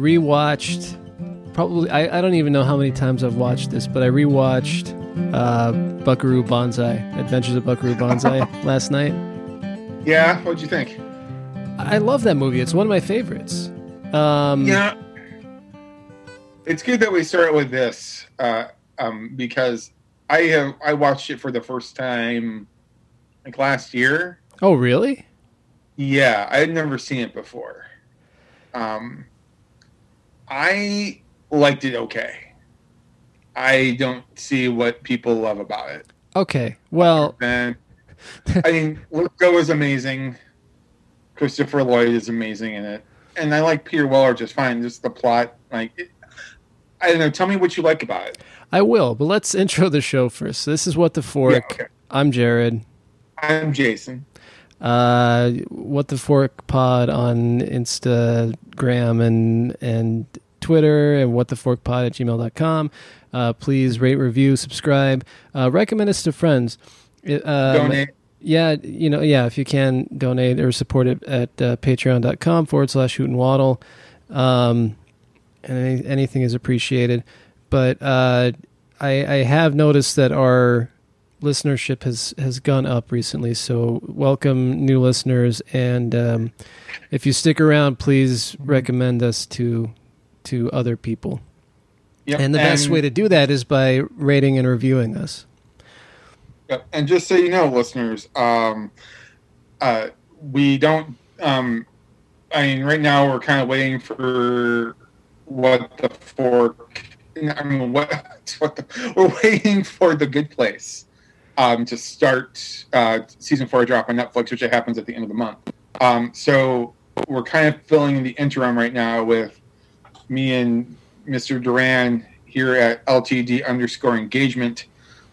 Rewatched probably I, I don't even know how many times I've watched this, but I rewatched uh, Buckaroo Banzai, Adventures of Buckaroo Banzai last night. Yeah, what'd you think? I love that movie. It's one of my favorites. Um, Yeah, it's good that we start with this uh, um, because I have I watched it for the first time like last year. Oh, really? Yeah, I had never seen it before. Um, I liked it okay. I don't see what people love about it. Okay. Well, And I mean, Lithgow is amazing. Christopher Lloyd is amazing in it, and I like Peter Weller just fine. Just the plot, like, it, I don't know. Tell me what you like about it. I will, but let's intro the show first. This is What the Fork. Yeah, okay. I'm Jared. I'm Jason. Uh, What the Fork Pod on Instagram and and Twitter and What the Fork Pod at gmail.com. Uh, please rate, review, subscribe, uh, recommend us to friends. Um, Donate. Yeah, you know, yeah, if you can donate or support it at uh, patreon.com forward slash hoot and waddle. Um, and any, anything is appreciated. But uh, I, I have noticed that our listenership has, has gone up recently. So welcome new listeners. And um, if you stick around, please recommend us to to other people. Yep. And the best way to do that is by rating and reviewing us. Yep. And just so you know, listeners, um, uh, we don't. Um, I mean, right now we're kind of waiting for what the fork. I mean, what what the, we're waiting for the Good Place um, to start uh, season four drop on Netflix, which happens at the end of the month. Um, so we're kind of filling in the interim right now with me and Mr. Duran here at LTD underscore engagement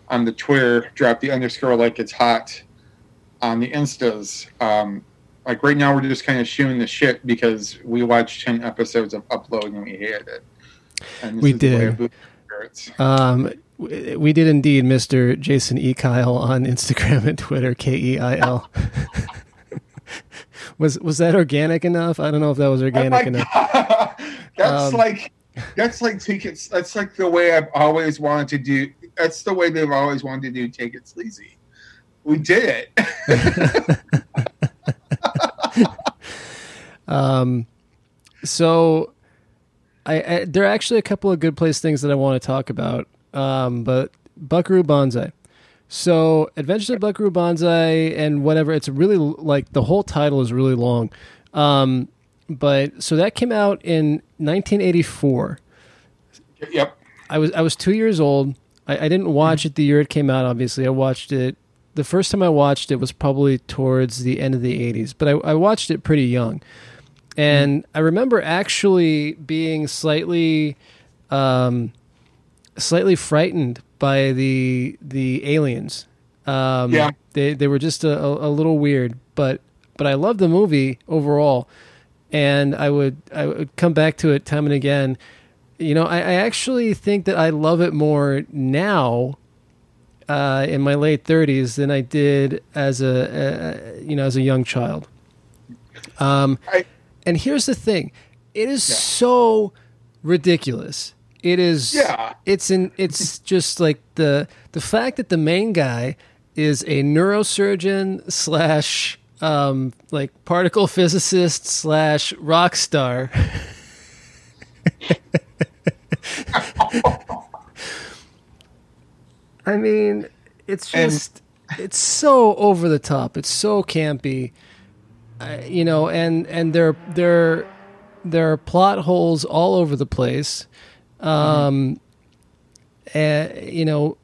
on the Twitter, drop the underscore like it's hot on the Instas. Um, like right now, we're just kind of shooting the shit because we watched 10 episodes of Upload and we hated it. And We is the way did. of booty spirits. Um, we did indeed, Mr. Jason E. Keil on Instagram and Twitter, K E I L. Was was that organic enough? I don't know if that was Oh organic my enough. God. That's Um, like that's like take it. That's like the way I've always wanted to do. That's the way they've always wanted to do. Take it sleazy. We did it. Um, so, I, I there are actually a couple of good place things that I want to talk about. Um, but Buckaroo Banzai. So, Adventures of Buckaroo Banzai and whatever. It's really like the whole title is really long. Um, but so that came out in 1984. yep. I was I was two years old. I, I didn't watch it the year it came out. Obviously, I watched it. The first time I watched it was probably towards the end of the '80s, but I, I watched it pretty young, and I remember actually being slightly, um, slightly frightened by the the aliens. Um, Yeah. they they were just a, a, little weird, but but I love the movie overall, and I would I would come back to it time and again. You know, I, I actually think that I love it more now, uh, in my late thirties, than I did as a, a you know as a young child. Um, I- and here's the thing: it is Yeah. so ridiculous. It is. Yeah. It's in. It's just like the the fact that the main guy is a neurosurgeon slash um, like particle physicist slash rock star. I mean, it's And- just it's so over the top. It's so campy, uh, you know, and and there there there are plot holes all over the place, um, uh, you know,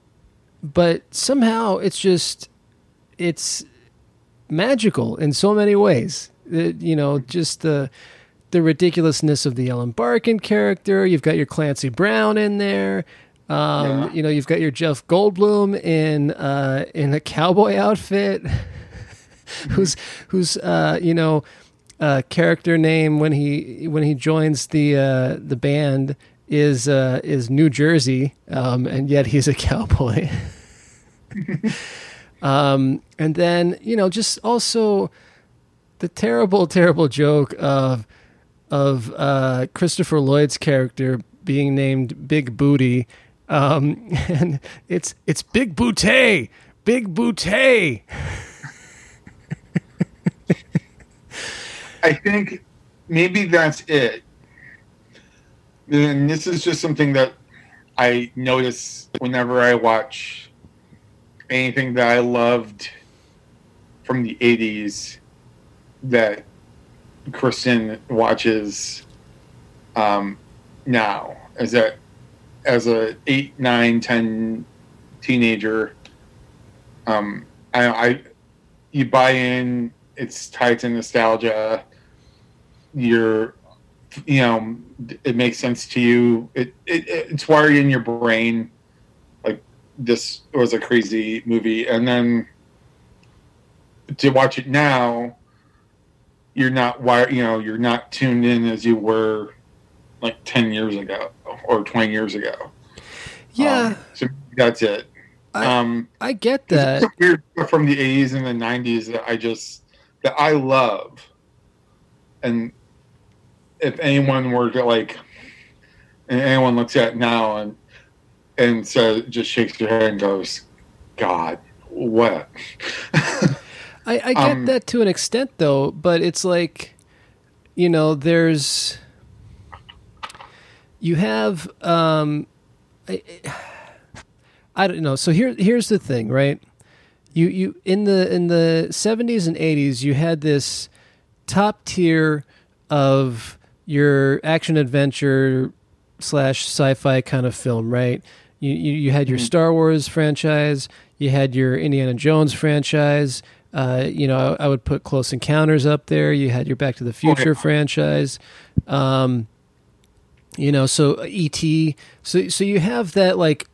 but somehow it's just it's magical in so many ways. It- you know, just the the ridiculousness of the Ellen Barkin character. You've got your Clancy Brown in there. Um, Yeah. You know, you've got your Jeff Goldblum in uh, in a cowboy outfit, who's who's uh, you know uh, character name when he when he joins the uh, the band is uh, is New Jersey, um, and yet he's a cowboy. um, and then you know, just also the terrible, terrible joke of of uh, Christopher Lloyd's character being named Big Booty, um, and it's it's Big Booty, Big Booty. I think maybe that's it. And this is just something that I notice whenever I watch anything that I loved from the 80s that Kristen watches um, now. As that as a 8 9 10 teenager um, I, I you buy in it's tied to nostalgia. You're you know it makes sense to you. It, it it's wired in your brain like this was a crazy movie. And then to watch it now you're not wired you know you're not tuned in as you were like 10 years ago or 20 years ago. Yeah, um, so that's it. I- um I get that. weird stuff from the 80s and the 90s that I just that I love. And if anyone were to like and anyone looks at it now and and says just shakes their head and goes, God, what? I, I get Um, that to an extent, though, but it's like, you know, there's, you have, um, I, I don't know. So here, here's the thing, right? You, you in the in the 70s and 80s, you had this top tier of your action adventure slash sci-fi kind of film, right? You you, you had your Star Wars franchise, you had your Indiana Jones franchise. Uh, you know, I, I would put Close Encounters up there. You had your Back to the Future franchise. Um, you know, so ET. So so you have that like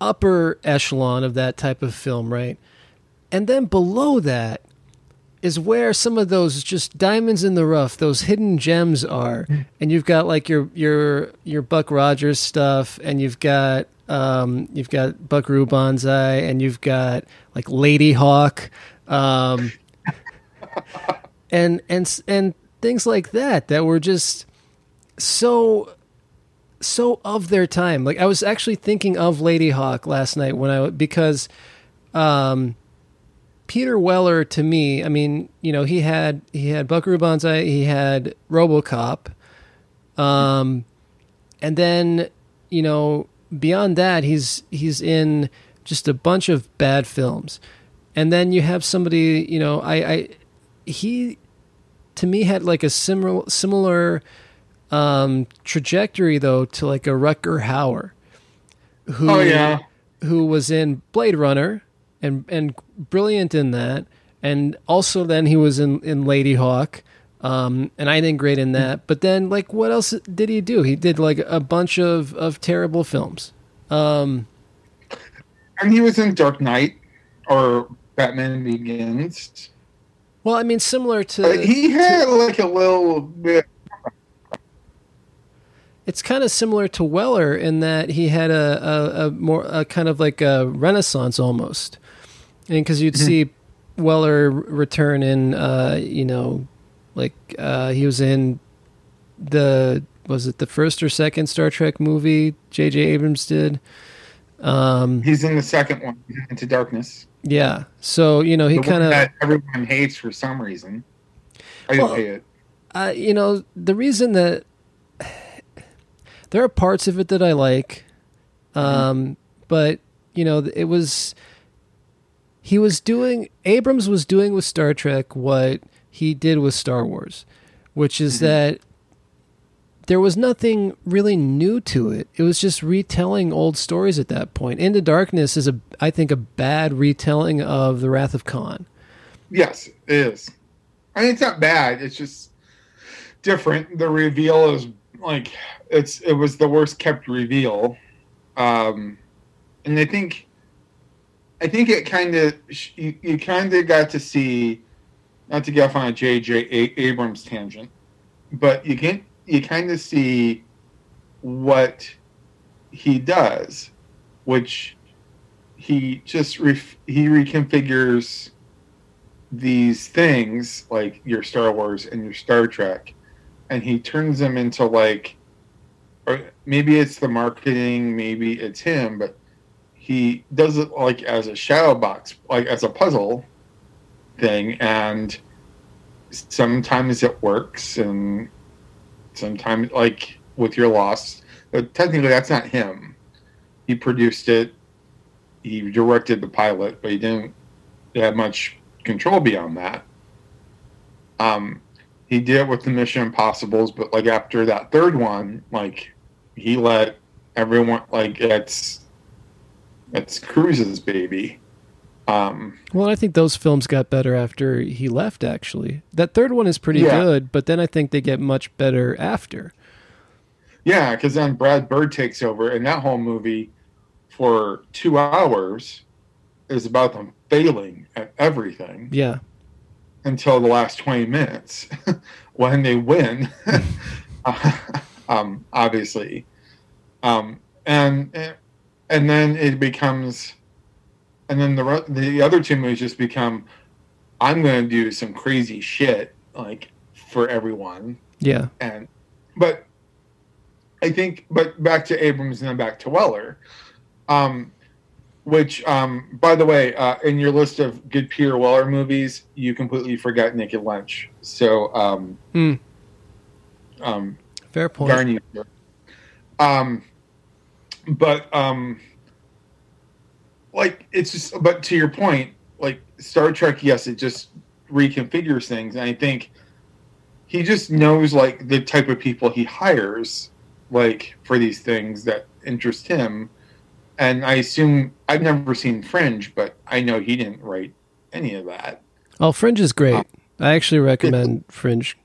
upper echelon of that type of film, right? And then below that is where some of those just diamonds in the rough, those hidden gems are. And you've got like your your your Buck Rogers stuff, and you've got um, you've got Buckaroo Banzai, and you've got like Ladyhawke, um, and and and things like that that were just so so of their time. Like I was actually thinking of Ladyhawke last night when I because um, Peter Weller to me, I mean, you know, he had he had Buckaroo Banzai, he had RoboCop, um, and then you know beyond that, he's he's in just a bunch of bad films, and then you have somebody, you know, I, I he to me had like a similar similar um, trajectory though to like a Rutger Hauer, who Oh, yeah. who was in Blade Runner and and brilliant in that, and also then he was in in Ladyhawke. Um, and I think great in that. But then, like, what else did he do? He did like a bunch of, of terrible films. Um, and he was in Dark Knight or Batman Begins. well, I mean, similar to But he had like a little bit it's kind of similar to Weller in that he had a, a, a more a kind of like a renaissance almost, and because you'd see Weller return in, uh, you know, like uh, he was in the was it the first or second Star Trek movie J.J. Abrams did. Um, he's in the second one, Into Darkness. yeah, so you know he kind of everyone hates for some reason. I Well, hate it. uh, you know, the reason that there are parts of it that I like, um, but you know, it was he was doing Abrams was doing with Star Trek what he did with Star Wars, which is that there was nothing really new to it. It was just retelling old stories at that point. Into Darkness is a I think a bad retelling of The Wrath of Khan. Yes, it is. I mean, it's not bad. It's just different. The reveal is like it's it was the worst kept reveal, um, and I think I think it kind of you, you kind of got to see not to get off on a J.J. Abrams tangent, but you can you kind of see what he does, which he just ref- he reconfigures these things like your Star Wars and your Star Trek and he turns them into like, or maybe it's the marketing, maybe it's him, but he does it like as a shadow box, like as a puzzle thing, and sometimes it works, and sometimes like with your Lost, but technically that's not him. He produced it, he directed the pilot, but he didn't have much control beyond that. Um, he did it with the Mission Impossibles, but like after that third one, like he let everyone like it's it's Cruise's baby. Um, well, I think those films got better after he left. Actually, that third one is pretty Yeah. good, but then I think they get much better after. yeah, because then Brad Bird takes over, and that whole movie for two hours is about them failing at everything. Yeah, until the last 20 minutes when they win um, obviously um, and and then it becomes and then the the other two movies just become i'm going to do some crazy shit like for everyone yeah, and but I think but back to Abrams and then back to Weller, um, which um, by the way, uh, in your list of good Peter Weller movies, you completely forgot Naked Lunch. So um, Hmm. um, fair point. darn you. Um, but um, like it's just but to your point, like Star Trek, yes, it just reconfigures things, and I think he just knows like the type of people he hires, like for these things that interest him. And I assume I've never seen Fringe, but I know he didn't write any of that. Oh, Fringe is great. I actually recommend Fringe.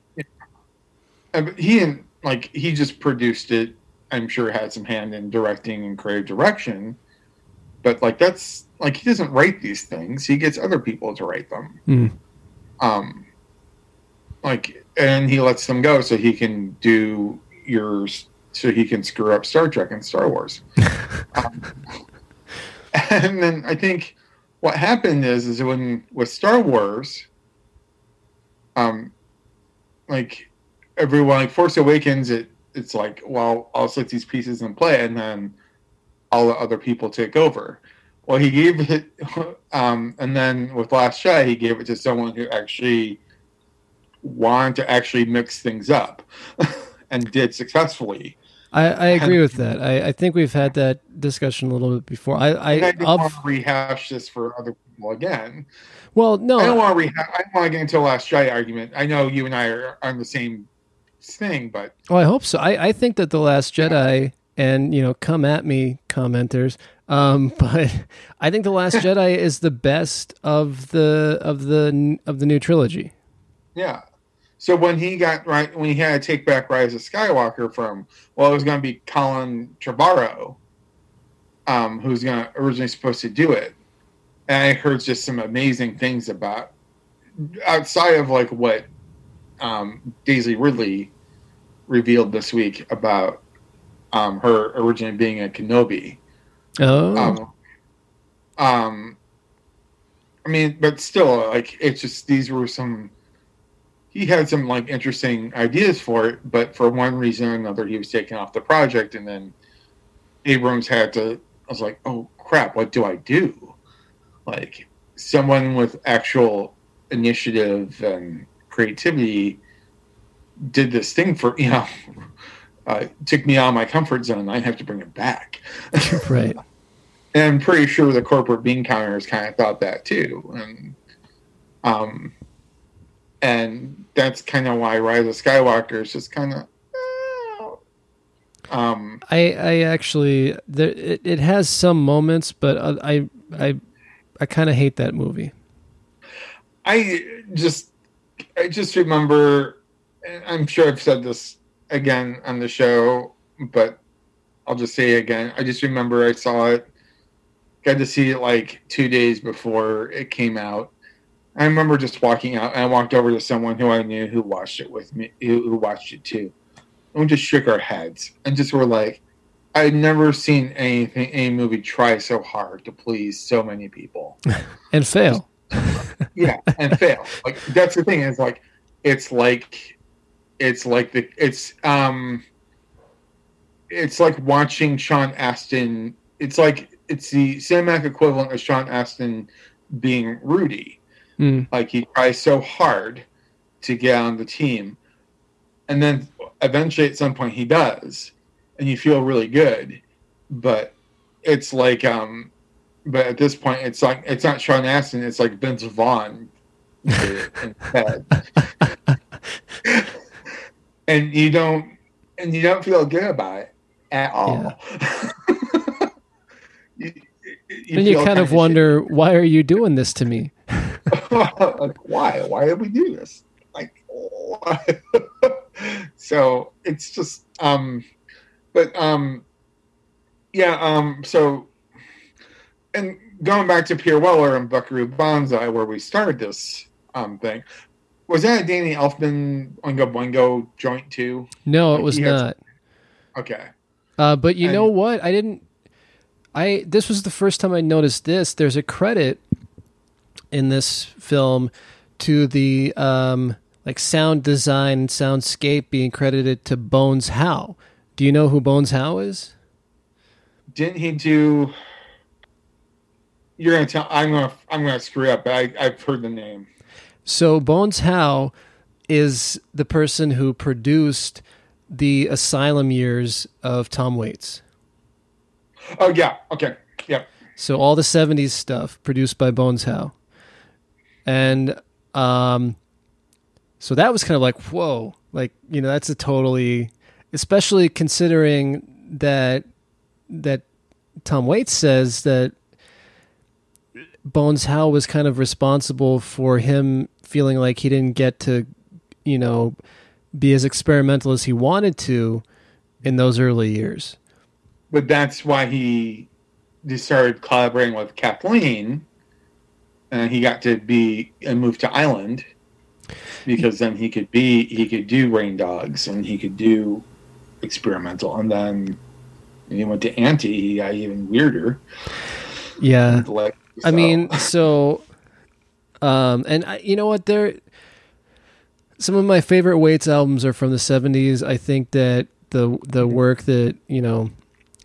Uh, but he didn't like he just produced it. I'm sure he had some hand in directing and creative direction, but like that's like he doesn't write these things. He gets other people to write them. Hmm. Um, like and he lets them go so he can do yours so he can screw up Star Trek and Star Wars. um, and then I think what happened is is when with Star Wars, um, like everyone like Force Awakens, it it's like well I'll set these pieces in play and then all the other people take over. Well, he gave it, um, and then with Last Jedi, he gave it to someone who actually wanted to actually mix things up and did successfully. I, I agree with that. I, I think we've had that discussion a little bit before. I, I, I don't want to rehash this for other people again. well, no, I don't want to rehash. I don't want to get into a Last Jedi argument. I know you and I are on the same thing, but Oh, I hope so. I, I think that the Last Jedi, and you know, come at me, commenters. Um, but I think the Last Jedi is the best of the of the of the new trilogy. yeah. So when he got right, when he had to take back Rise of Skywalker from, well, it was going to be Colin Trevorrow, um, who's going to originally supposed to do it, and I heard just some amazing things about outside of like what um, Daisy Ridley revealed this week about um, her originally being a Kenobi. Oh, Um, um, I mean, but still, like it's just these were some. He had some like interesting ideas for it, but for one reason or another, he was taken off the project, and then Abrams had to. I was like, oh crap, what do I do? Like someone with actual initiative and creativity did this thing for you know. Uh, took me out of my comfort zone. I have to bring it back. right. And I'm pretty sure the corporate bean counters kind of thought that too. And um, and that's kind of why Rise of Skywalker is just kind of. Um, I I actually there it, it has some moments, but uh, I I I kind of hate that movie. I just, I just remember, I'm sure I've said this again on the show, but I'll just say it again. I just remember I saw it, got to see it like two days before it came out. I remember just walking out, and I walked over to someone who I knew who watched it with me, who, watched it too, and we just shook our heads and just were like, I'd never seen anything, any movie try so hard to please so many people And fail. yeah and fail like that's the thing is like it's like it's like the it's um it's like watching Sean Astin. It's like it's the cinematic equivalent of Sean Astin being Rudy. Mm. Like he tries so hard to get on the team, and then eventually at some point he does, and you feel really good. But it's like um, but at this point it's like it's not Sean Astin. It's like Vince Vaughn and you don't and you don't feel good about it at all. you, you and you kind of shitty. wonder, why are you doing this to me? like why? Why did we do this? Like so it's just um but um yeah, um so and going back to Pierre Weller and Buckaroo Banzai where we started this um thing, was that a Danny Elfman Oingo Boingo joint too? No, it was not. Okay. Uh, but you And- know what? I didn't. I this was the first time I noticed this. There's a credit in this film to the um, like sound design and soundscape being credited to Bones Howe. Do you know who Bones Howe is? Didn't he do you're gonna tell I'm gonna I'm gonna screw up, but I, I've heard the name. So Bones Howe is the person who produced the Asylum years of Tom Waits. Oh yeah, okay. Yeah. So all the '70s stuff produced by Bones Howe, and um, so that was kind of like whoa, like you know that's a totally, especially considering that that Tom Waits says that Bones Howe was kind of responsible for him feeling like he didn't get to, you know, be as experimental as he wanted to in those early years. But that's why he just started collaborating with Kathleen and he got to be and move to Island because then he could be he could do rain dogs and he could do experimental and then when he went to Anti he got even weirder. Yeah. Like, I mean, so, um, and I, you know what? There, some of my favorite Waits albums are from the '70s. I think that the the work that you know,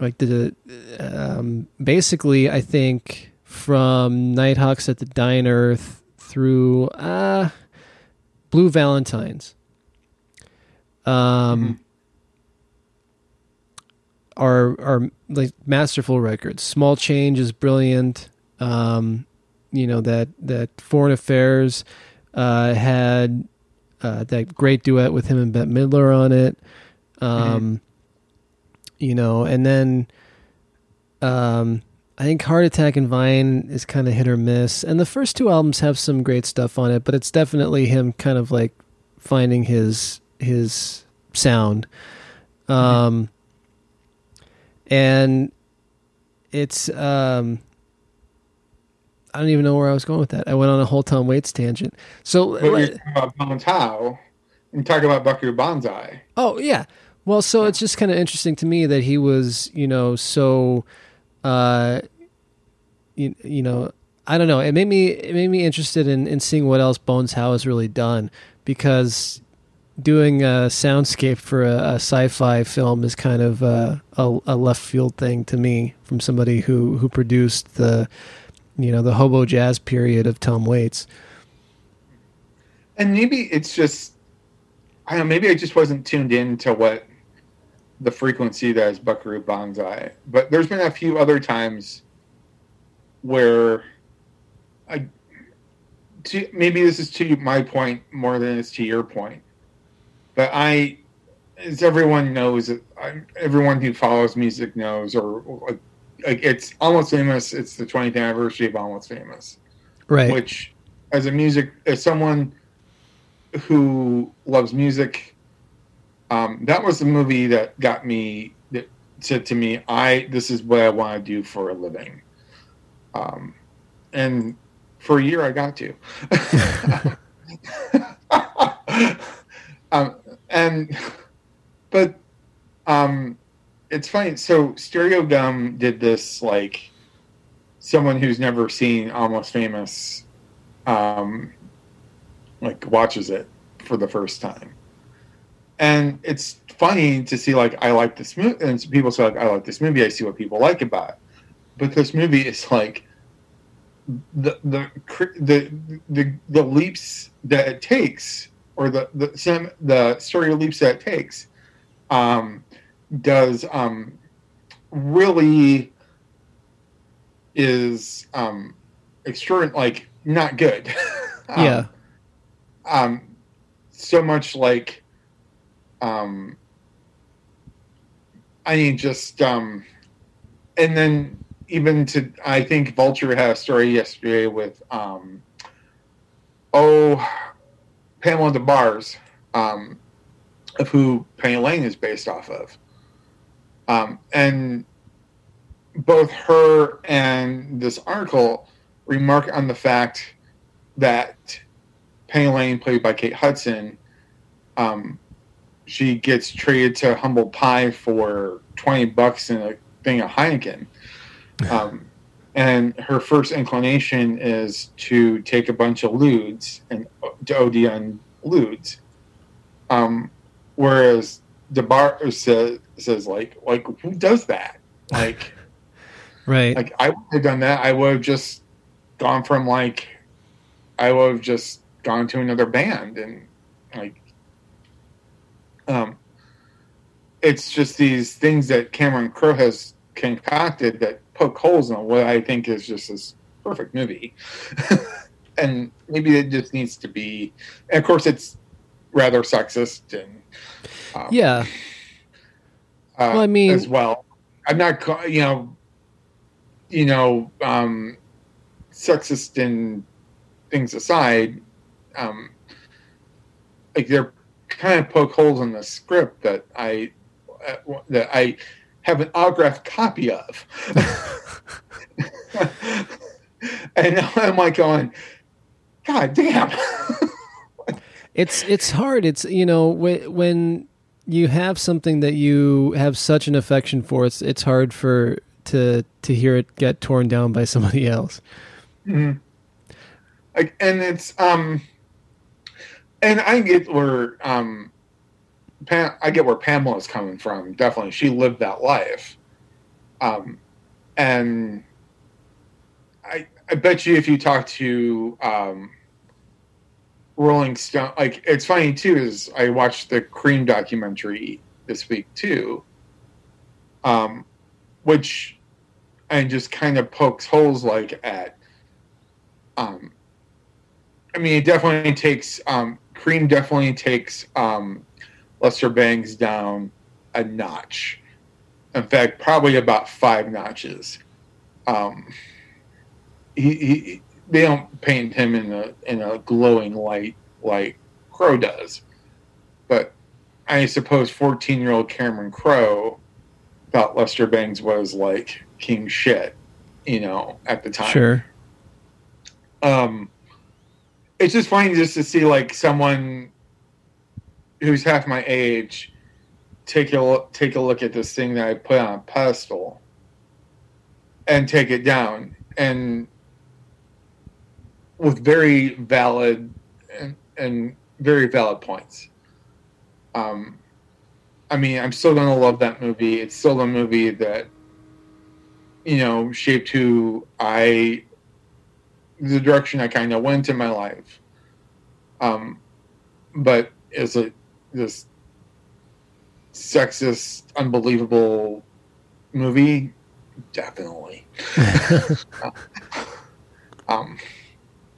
like the, um, basically, I think from Nighthawks at the Diner through uh, Blue Valentines. Um. Are are like masterful records. Small Change is brilliant. Um, you know that that Foreign Affairs uh, had uh, that great duet with him and Bette Midler on it. Um, You know, and then um, I think Heart Attack and Vine is kind of hit or miss, and the first two albums have some great stuff on it, but it's definitely him kind of like finding his his sound. Um, and it's um I don't even know where I was going with that. I went on a whole Tom Waits tangent. So But you're talking about Bones Howe and talk about Buckaroo Banzai. Oh yeah. Well, so it's just kind of interesting to me that he was, you know, so, uh, you, you know, I don't know. It made me it made me interested in in seeing what else Bones Howe has really done because doing a soundscape for a, a sci-fi film is kind of uh, a, a left field thing to me from somebody who who produced the, you know, the hobo jazz period of Tom Waits. And maybe it's just, I don't know, maybe I just wasn't tuned in to what the frequency that is Buckaroo Banzai. But there's been a few other times where I, to, maybe this is to my point more than it's to your point. But I, as everyone knows, I, everyone who follows music knows, or like, like it's almost famous. It's the 20th anniversary of Almost Famous Right. which as a music as someone who loves music um, that was the movie that got me that said to me i this is what i want to do for a living um, and for a year i got to um, and but um, it's funny so Stereogum did this like someone who's never seen almost famous um like watches it for the first time and it's funny to see like I like this movie, and people say like I like this movie. I see what people like about it, but this movie is like the the the the, the leaps that it takes, or the the some the story leaps that it takes, um, does um, really is um, extraordinary, like not good. um, yeah. Um, so much like, um, I mean, just um, and then even to I think Vulture had a story yesterday with um, oh Pamela Des Barres, um, of who Penny Lane is based off of, um, and both her and this article remark on the fact that Penny Lane, played by Kate Hudson, um, she gets traded to Humble Pie for twenty bucks and a thing of Heineken. Um, and her first inclination is to take a bunch of ludes and to OD on ludes. Um, whereas Des Barres says, says like like who does that? Like right. Like I would have done that. I would have just gone from like I would have just gone to another band and like um it's just these things that Cameron Crowe has concocted that poke holes in what I think is just this perfect movie. and maybe it just needs to be and of course it's rather sexist and um, yeah uh, well, I mean as well I'm not you know you know um sexist and things aside um like they're kind of poke holes in the script that I uh, that I have an autographed copy of. and I'm like going, God damn. it's it's hard. It's you know when when you have something that you have such an affection for, it's it's hard for to to hear it get torn down by somebody else. Mm-hmm. Like, and it's um, and I get where um, Pam, I get where Pamela's coming from. Definitely, she lived that life. Um, and I, I bet you if you talk to um, Rolling Stone, like it's funny too. Is I watched the Cream documentary this week too, um, which and just kind of pokes holes like at. Um, I mean, it definitely takes um, Cream. Definitely takes um, Lester Bangs down a notch. In fact, probably about five notches. Um, he, he, they don't paint him in a in a glowing light like Crowe does, but I suppose fourteen year old Cameron Crowe thought Lester Bangs was like king shit, you know, at the time. Sure. Um, it's just funny just to see like someone who's half my age take a look, take a look at this thing that I put on a pedestal and take it down and with very valid and, and very valid points. Um, I mean, I'm still gonna love that movie. It's still a movie that you know shaped who I, the direction I kind of went in my life. Um, but is a this sexist, unbelievable movie, definitely. um,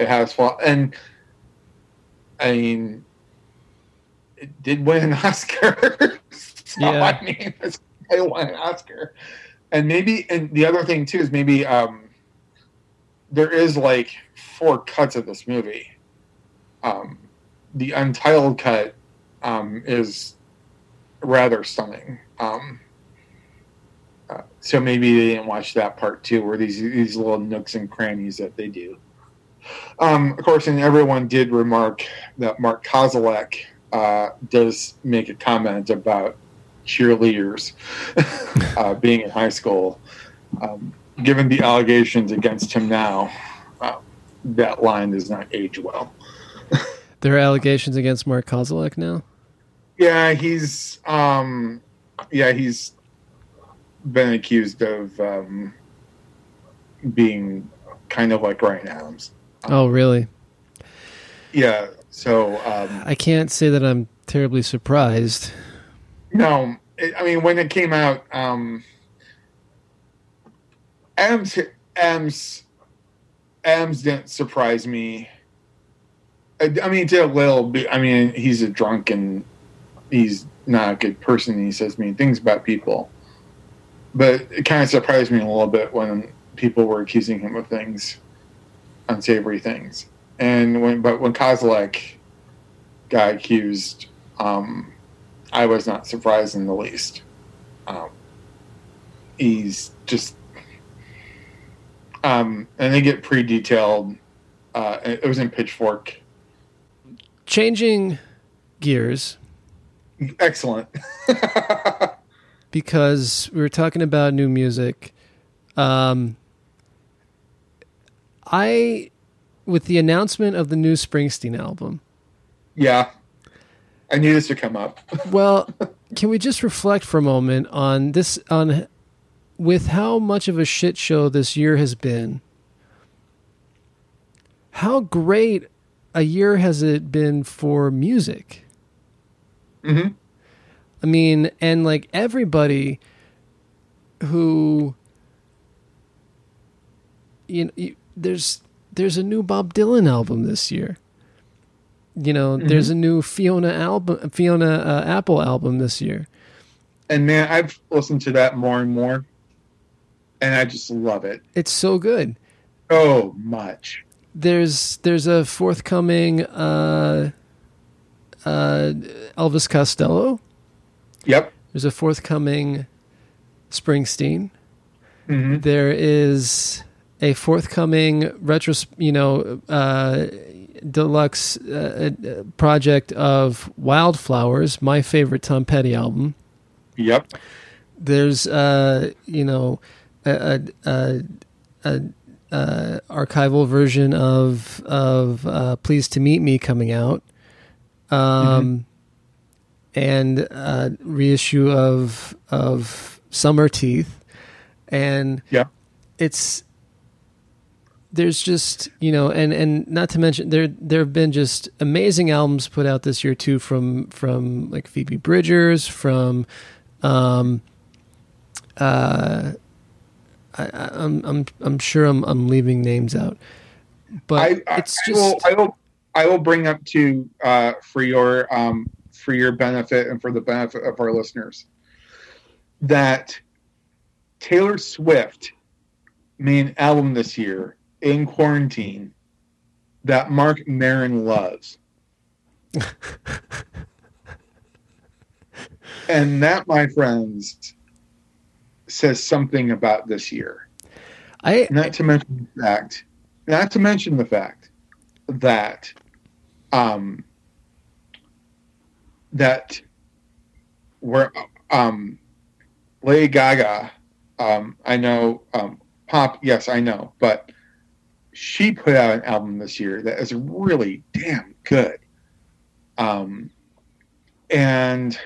it has flaw, and I mean, it did win an Oscar. so, yeah. I mean, it won an Oscar, and maybe, and the other thing too is maybe um, there is like four cuts of this movie. Um, the untitled cut um, is rather stunning. Um, uh, so maybe they didn't watch that part too, where these these little nooks and crannies that they do. Um, of course, and everyone did remark that Mark Kozelek uh, does make a comment about cheerleaders uh, being in high school. Um, given the allegations against him now, uh, that line does not age well. there are allegations against Mark Kozelek now. Yeah, he's um yeah, he's been accused of um being kind of like Ryan Adams. Oh, really? Yeah, so um I can't say that I'm terribly surprised. no, it, I mean when it came out um Adams Adams Adams didn't surprise me. I, I mean, it did a little bit. I mean, he's a drunk and he's not a good person. And he says mean things about people, but it kind of surprised me a little bit when people were accusing him of things, unsavory things. And when, but when Kozelek got accused, um, I was not surprised in the least. Um, he's just, um, and they get pretty detailed. Uh, it was in Pitchfork. Changing gears Excellent. because we were talking about new music. Um, I, with the announcement of the new Springsteen album, yeah, I knew this would come up. well, can we just reflect for a moment on this on with how much of a shit show this year has been? How great a year has it been for music? hmm I mean, and like everybody who you know, there's there's a new Bob Dylan album this year. You know, there's a new Fiona album, Fiona uh, Apple album this year. And man, I've listened to that more and more, and I just love it It's so good. Oh, much. There's there's a forthcoming uh, uh, Elvis Costello. Yep. There's a forthcoming Springsteen. hmm There is a forthcoming retros, you know, uh, deluxe uh, uh, project of Wildflowers, my favorite Tom Petty album. Yep. There's, uh, you know, a, a, a, a archival version of of uh, "Pleased to Meet Me" coming out, um, and a reissue of of "Summer Teeth," and Yeah. it's there's just you know and and not to mention there there have been just amazing albums put out this year too from from like Phoebe Bridgers from um uh I, I, I'm I'm I'm sure I'm I'm leaving names out. But I, I, it's I just will, I will I will bring up to uh, for your um, for your benefit and for the benefit of our listeners that Taylor Swift made an album this year in quarantine that Marc Maron loves. and that, my friends, says something about this year. I Not to mention the fact, not to mention the fact that, um, that we're, um, Lady Gaga, um, I know, um, pop, yes, I know, but she put out an album this year that is really damn good. Um, and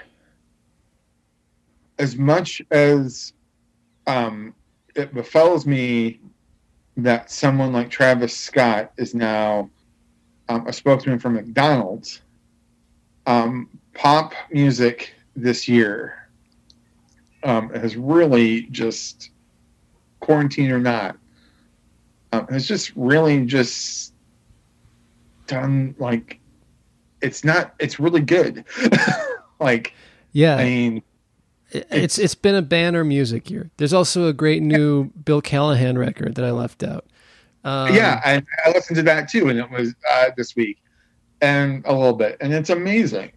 as much as um, it befalls me that someone like Travis Scott is now um, a spokesman for McDonald's, um, pop music this year um, has really just quarantine or not um, has just really just done like it's not it's really good like yeah i mean it's it's been a banner music year. There's also a great new Bill Callahan record that I left out. Um, yeah I, I listened to that too and it was uh, this week and a little bit and it's amazing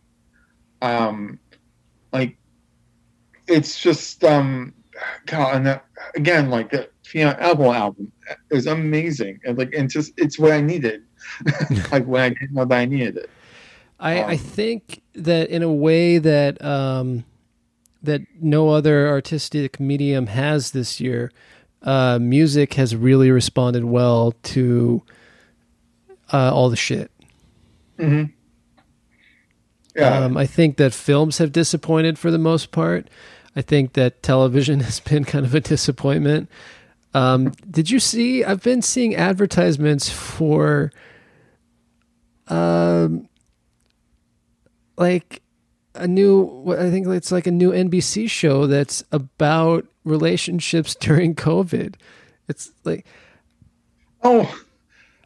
um like it's just um God, and that, again like the Fiona Apple album is amazing and like it's just it's what I needed like when I didn't know that I needed it I, I Um, think that in a way that um, that no other artistic medium has this year, uh, music has really responded well to uh, all the shit. hmm Yeah. Um, I think that films have disappointed for the most part. I think that television has been kind of a disappointment. Um, did you see? I've been seeing advertisements for, um, like a new. I think it's like a new NBC show that's about relationships during COVID. It's like, oh,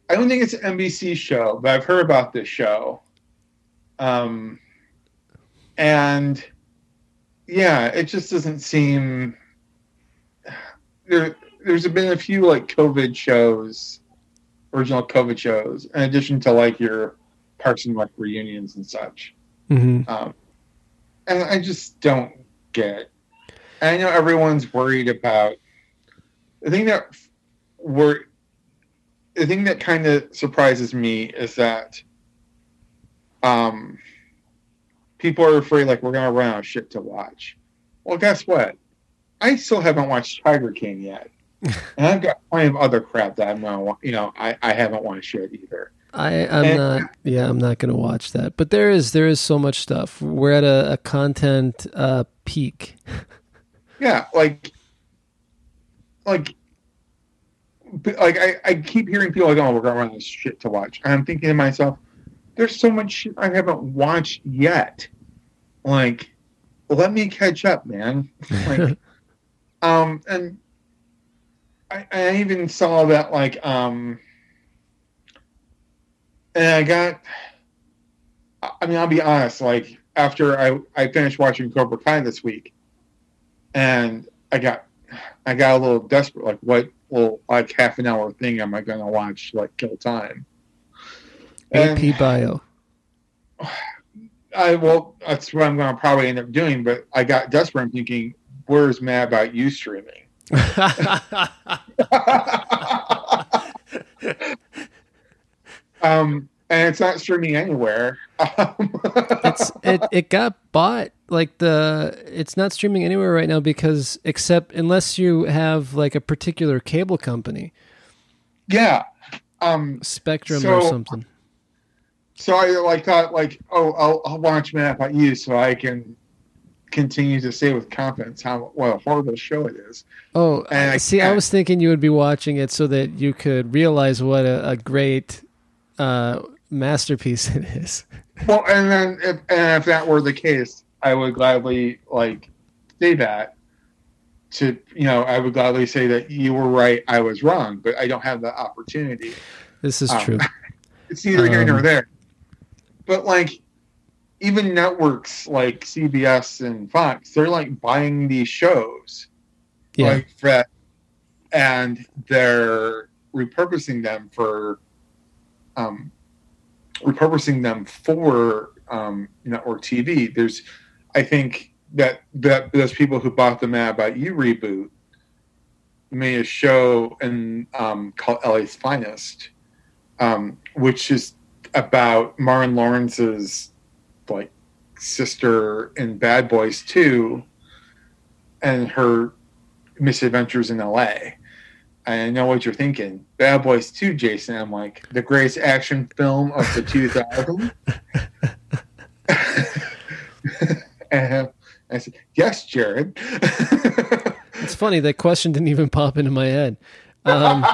I don't think it's an NBC show, but I've heard about this show. Um, and yeah, it just doesn't seem there. There's been a few like COVID shows, original COVID shows, in addition to like your Parks and Rec reunions and such. mhm. Um, and I just don't get. And I know everyone's worried about the thing that we're the thing that kind of surprises me is that um, people are afraid like we're gonna run out of shit to watch. Well, guess what? I still haven't watched Tiger King yet, and I've got plenty of other crap that I'm wa- you know, I, I haven't watched yet either. I I'm And- not yeah I'm not gonna watch that. But there is there is so much stuff. We're at a, a content uh, peak. Yeah, like, like, like I, I keep hearing people like, "Oh, we're gonna run this shit to watch," and I'm thinking to myself, "There's so much shit I haven't watched yet. Like, let me catch up, man." Like, um, and I, I even saw that like, um, and I got. I- mean, I'll be honest. Like after I I finished watching Cobra Kai this week, and I got I got a little desperate. Like, what little like half an hour thing am I going to watch? Like, kill time. And AP Bio. I well, that's what I'm going to probably end up doing. But I got desperate. I'm thinking, where's Mad About You streaming? um, and it's not streaming anywhere. Um, it's it it got bought like the it's not streaming anywhere right now because except unless you have like a particular cable company, yeah. Um, Spectrum or something. so I like thought like, oh, I'll, I'll watch Mad About You so I can continue to say with confidence how what a horrible show it is. Oh, And I see, I was thinking you would be watching it so that you could realize what a, a great uh, masterpiece it is. Well, and then if and if that were the case, I would gladly like say that. To you know, I would gladly say that you were right, I was wrong, but I don't have the opportunity. This is Um, true. It's neither here nor Um, there. But like, even networks like CBS and Fox, they're like buying these shows, Yeah, like that, and they're repurposing them for, um, repurposing them for um, network TV. There's, I think that that those people who bought the Mad About You reboot made a show and um, called LA's Finest, um, which is about Martin Lawrence's like sister in Bad Boys 2 and her misadventures in LA. I know what you're thinking. Bad Boys 2, Jason. I'm like, the greatest action film of the 2000s. and I said, yes, Jared. it's funny that question didn't even pop into my head. Um,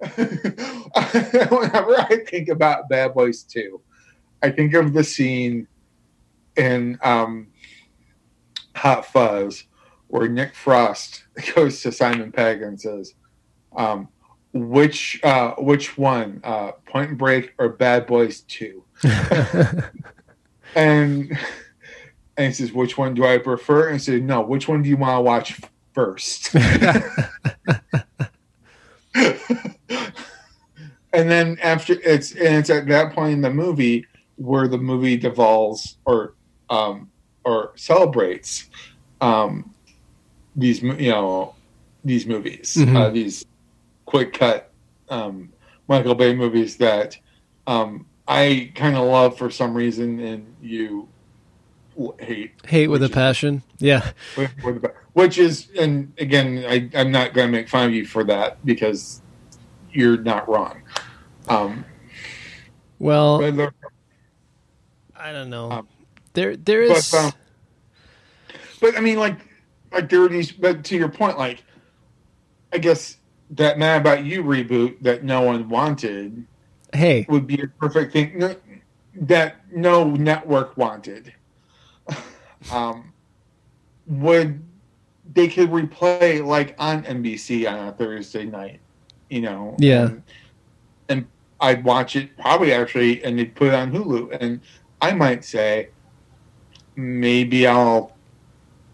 Whenever I think about Bad Boys 2, I think of the scene in um, Hot Fuzz where Nick Frost goes to Simon Pegg and says, um, "Which uh, which one, uh, Point Break or Bad Boys 2? And and he says, "Which one do I prefer?" And said, "No, which one do you want to watch first? and then after it's and it's at that point in the movie where the movie devolves or um, or celebrates um, these you know these movies Mhm. uh, these quick cut um, Michael Bay movies that um, I kind of love for some reason and you hate Hate with a is- passion. Yeah. with- with which is and again I, i'm not going to make fun of you for that because you're not wrong um Well, I don't know. Um, there there is. But, um, but I mean, like, like there were these. But to your point, like, I guess that Mad About You reboot that no one wanted hey, would be a perfect thing that no network wanted. um, would they could replay like on NBC on a Thursday night, you know? Yeah. And, and I'd watch it probably actually, and they'd put it on Hulu, and I might say, maybe I'll,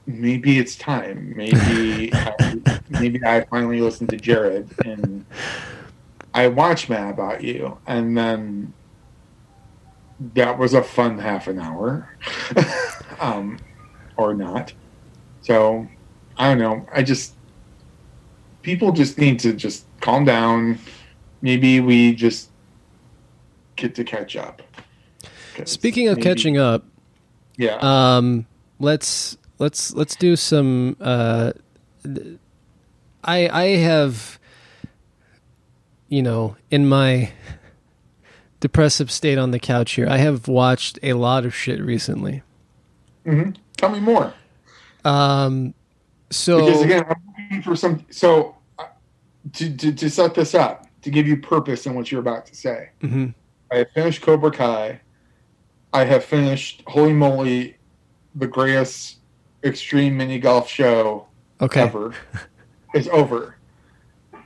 maybe it's time. Maybe, I, maybe I finally listen to Jared and I watch Mad About You, and then that was a fun half an hour, um, or not. So I don't know. I just people just need to just calm down. Maybe we just get to catch up. Speaking of maybe- catching up, yeah, um, let's let's let's do some. Uh, I I have, you know, in my depressive state on the couch here, I have watched a lot of shit recently. Mm-hmm. tell me more. Um, so because again, I'm looking for some. So uh, to, to to set this up to give you purpose in what you're about to say. Mhm. I finished Cobra Kai. I have finished Holy Moly, the greatest extreme mini golf show okay, ever. It's over,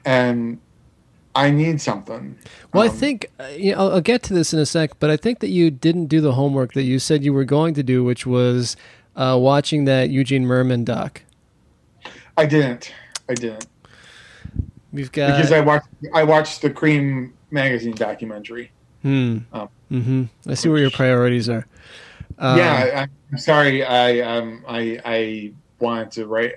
and I need something. Well, I Um, think uh, you know, I'll, I'll get to this in a sec, but I think that you didn't do the homework that you said you were going to do, which was uh, watching that Eugene Mirman doc. I didn't. I didn't We've got because I watched. I watched the Creem magazine documentary. Hmm. um, hmm I see where your priorities are. Uh, yeah, I, I'm sorry. I um I I wanted to write.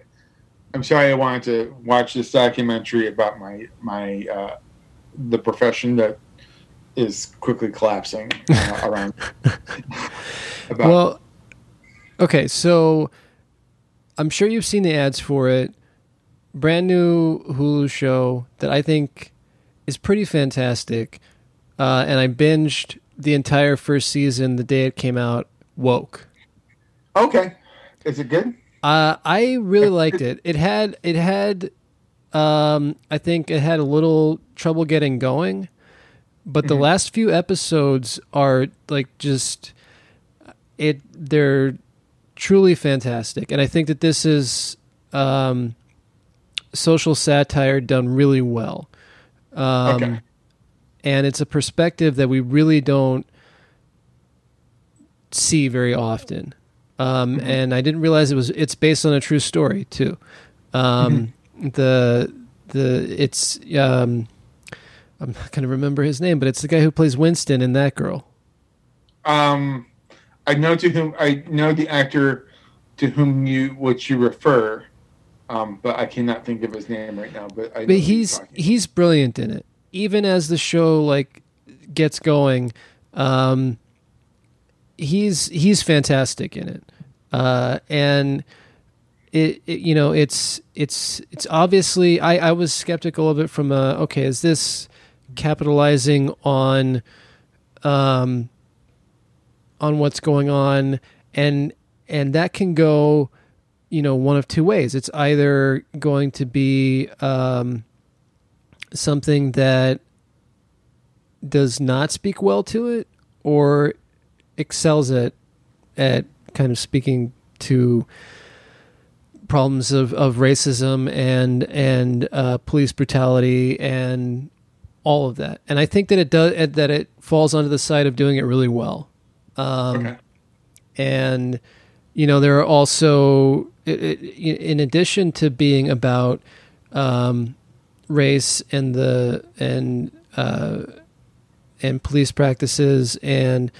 I'm sorry. I wanted to watch this documentary about my my uh, the profession that is quickly collapsing uh, around. about Well, okay, so I'm sure you've seen the ads for it. Brand new Hulu show that I think is pretty fantastic, uh, and I binged the entire first season the day it came out. Woke. okay, is it good? Uh, I really liked it. It had it had, um, I think it had a little trouble getting going, but the Mhm. last few episodes are like just it. They're truly fantastic, and I think that this is um, social satire done really well. Um, Okay. And it's a perspective that we really don't see very often. Um, Mhm. And I didn't realize it was. It's based on a true story too. Um, The the it's um, I'm not going to remember his name, but it's the guy who plays Winston in that girl. Um, I know to whom I know the actor to whom you which you refer, um, but I cannot think of his name right now. But I but he's he's brilliant in it. Even as the show like gets going, um, he's he's fantastic in it, uh, and it, it you know it's it's it's obviously I I was skeptical of it from a okay is this capitalizing on um on what's going on? And and that can go you know one of two ways. It's either going to be um, something that does not speak well to it or excels at at kind of speaking to problems of, of racism and and uh, police brutality and all of that and I think that it does that it falls onto the side of doing it really well um, okay. and you know there are also it, it, in addition to being about um, race and the and uh, and police practices and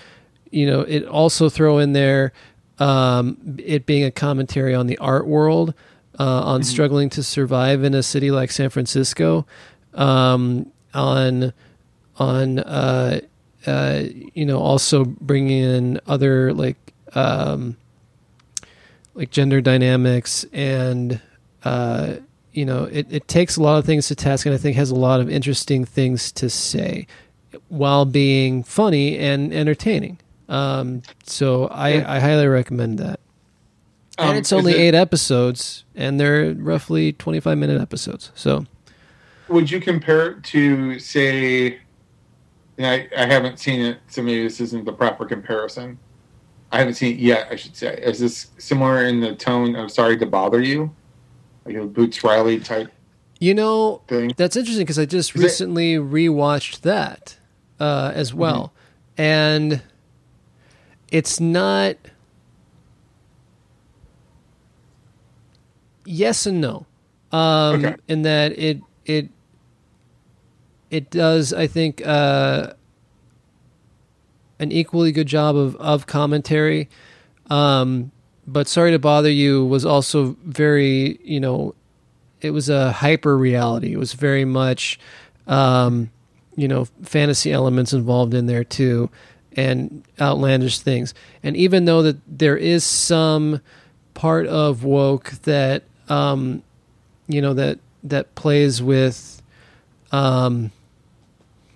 you know it also throw in there um, it being a commentary on the art world uh, on Mhm. struggling to survive in a city like San Francisco um, on on uh, uh, you know also bringing in other like um, like gender dynamics and uh, you know it, it takes a lot of things to task and I think has a lot of interesting things to say while being funny and entertaining Um, so I, Yeah. I highly recommend that. Um, and it's only it- eight episodes, and they're roughly 25 minute episodes. So Would you compare it to, say, and I, I haven't seen it, so maybe this isn't the proper comparison. I haven't seen it yet, I should say. Is this similar in the tone of Sorry to Bother You? Like a Boots Riley type you know thing? that's interesting because I just Is it- recently rewatched that uh, as well, and it's not. Yes and no, um, Okay. in that it it it does I think uh, an equally good job of of commentary. Um, but sorry to bother you was also very you know it was a hyper reality. It was very much, um, you know, fantasy elements involved in there too, and outlandish things. And even though that there is some part of woke that, um, you know, that that plays with, um,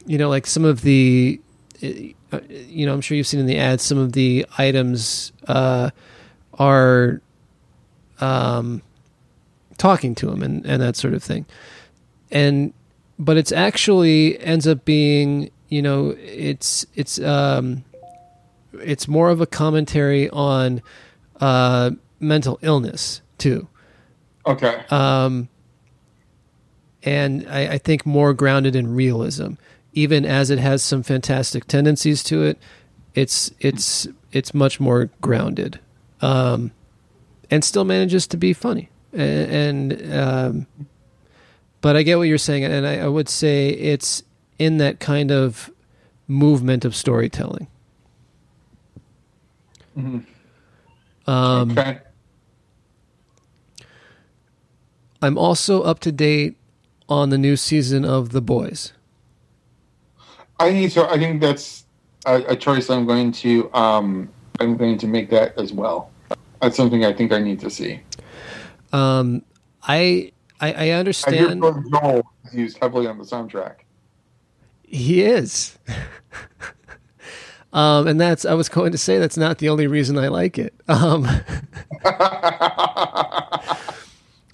you know, like some of the, uh, you know, I'm sure you've seen in the ads some of the items uh, are. Um, talking to him and, and that sort of thing. And but it's actually ends up being, you know, it's it's um it's more of a commentary on uh mental illness too. Okay. Um and I, I think more grounded in realism. Even as it has some fantastic tendencies to it, it's it's it's much more grounded. Um and still manages to be funny and, and um, but I get what you're saying, and I, I would say it's in that kind of movement of storytelling. Mhm. Um, okay. I'm also up to date on the new season of The Boys. I need to. I think that's a, a choice. I'm going to. Um, I'm going to make that as well. That's something I think I need to see. Um, I, I I I understand Billy Joel is used heavily on the soundtrack. he is. um, and that's I was going to say that's not the only reason I like it. Um,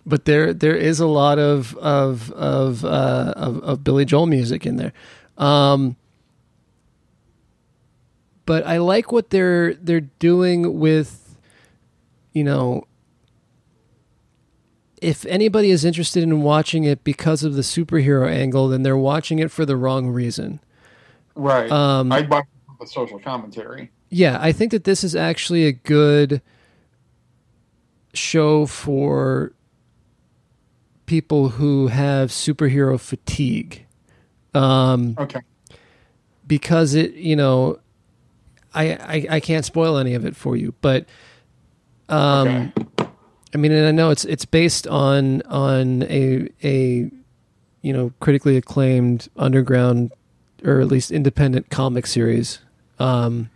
but there there is a lot of of of uh, of, of Billy Joel music in there. Um, but I like what they're they're doing with, you know, if anybody is interested in watching it because of the superhero angle, then they're watching it for the wrong reason. right. Um, I'd watch the social commentary. yeah, I think that this is actually a good show for people who have superhero fatigue. Um, Okay. because it, you know, I, I I can't spoil any of it for you, but um, okay. I mean, and I know it's it's based on on a a you know critically acclaimed underground or at least independent comic series um,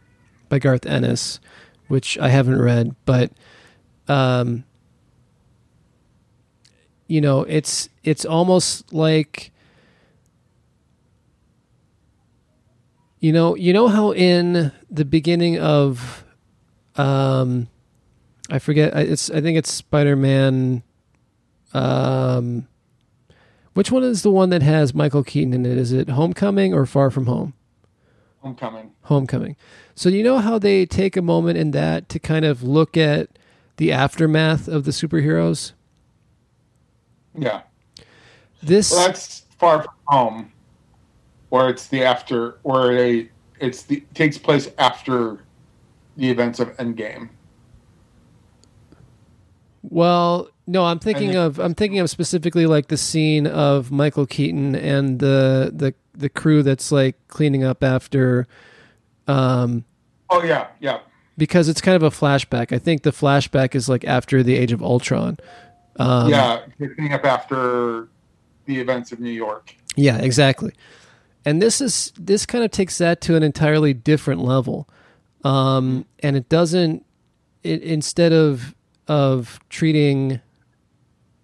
by Garth Ennis, which I haven't read, but um, you know, it's it's almost like you know you know how in the beginning of um I forget. I- It's I think it's Spider Man. Um, which one is the one that has Michael Keaton in it? Is it Homecoming or Far From Home? Homecoming. Homecoming. So you know how they take a moment in that to kind of look at the aftermath of the superheroes. Yeah. This Well, that's far from home, where it's the after, where they it's the takes place after the events of Endgame. Well, no, I'm thinking then- of I'm thinking of specifically like the scene of Michael Keaton and the the the crew that's like cleaning up after um Oh yeah, yeah. because it's kind of a flashback. I think the flashback is like after the Age of Ultron. Um, yeah, picking up after the events of New York. yeah, exactly. And this is this kind of takes that to an entirely different level, um, and it doesn't. It instead of of treating,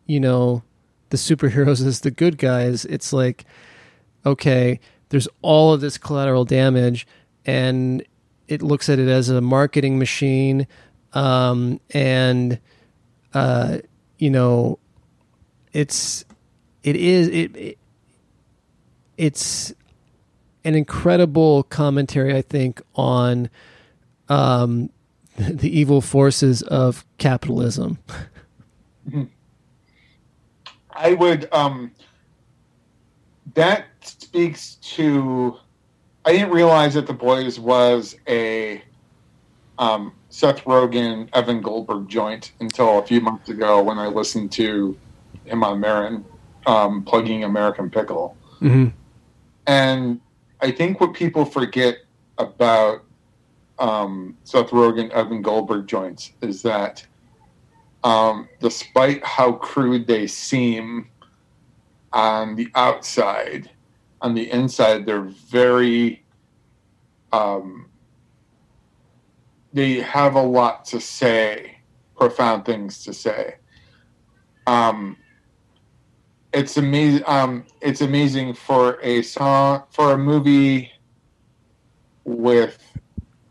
you know, the superheroes as the good guys, it's like, okay, there's all of this collateral damage, and it looks at it as a marketing machine, um, and uh, you know, it's it is it, it it's an incredible commentary, I think, on um, the evil forces of capitalism. I would. Um, that speaks to. I didn't realize that The Boys was a um, Seth Rogen, Evan Goldberg joint until a few months ago when I listened to him on Maron um, plugging American Pickle. Mm-hmm. And I think what people forget about um, Seth Rogen, Evan Goldberg joints is that um, despite how crude they seem on the outside, on the inside, they're very, um, they have a lot to say, profound things to say. Um, it's amazing. Um, it's amazing for a song for a movie with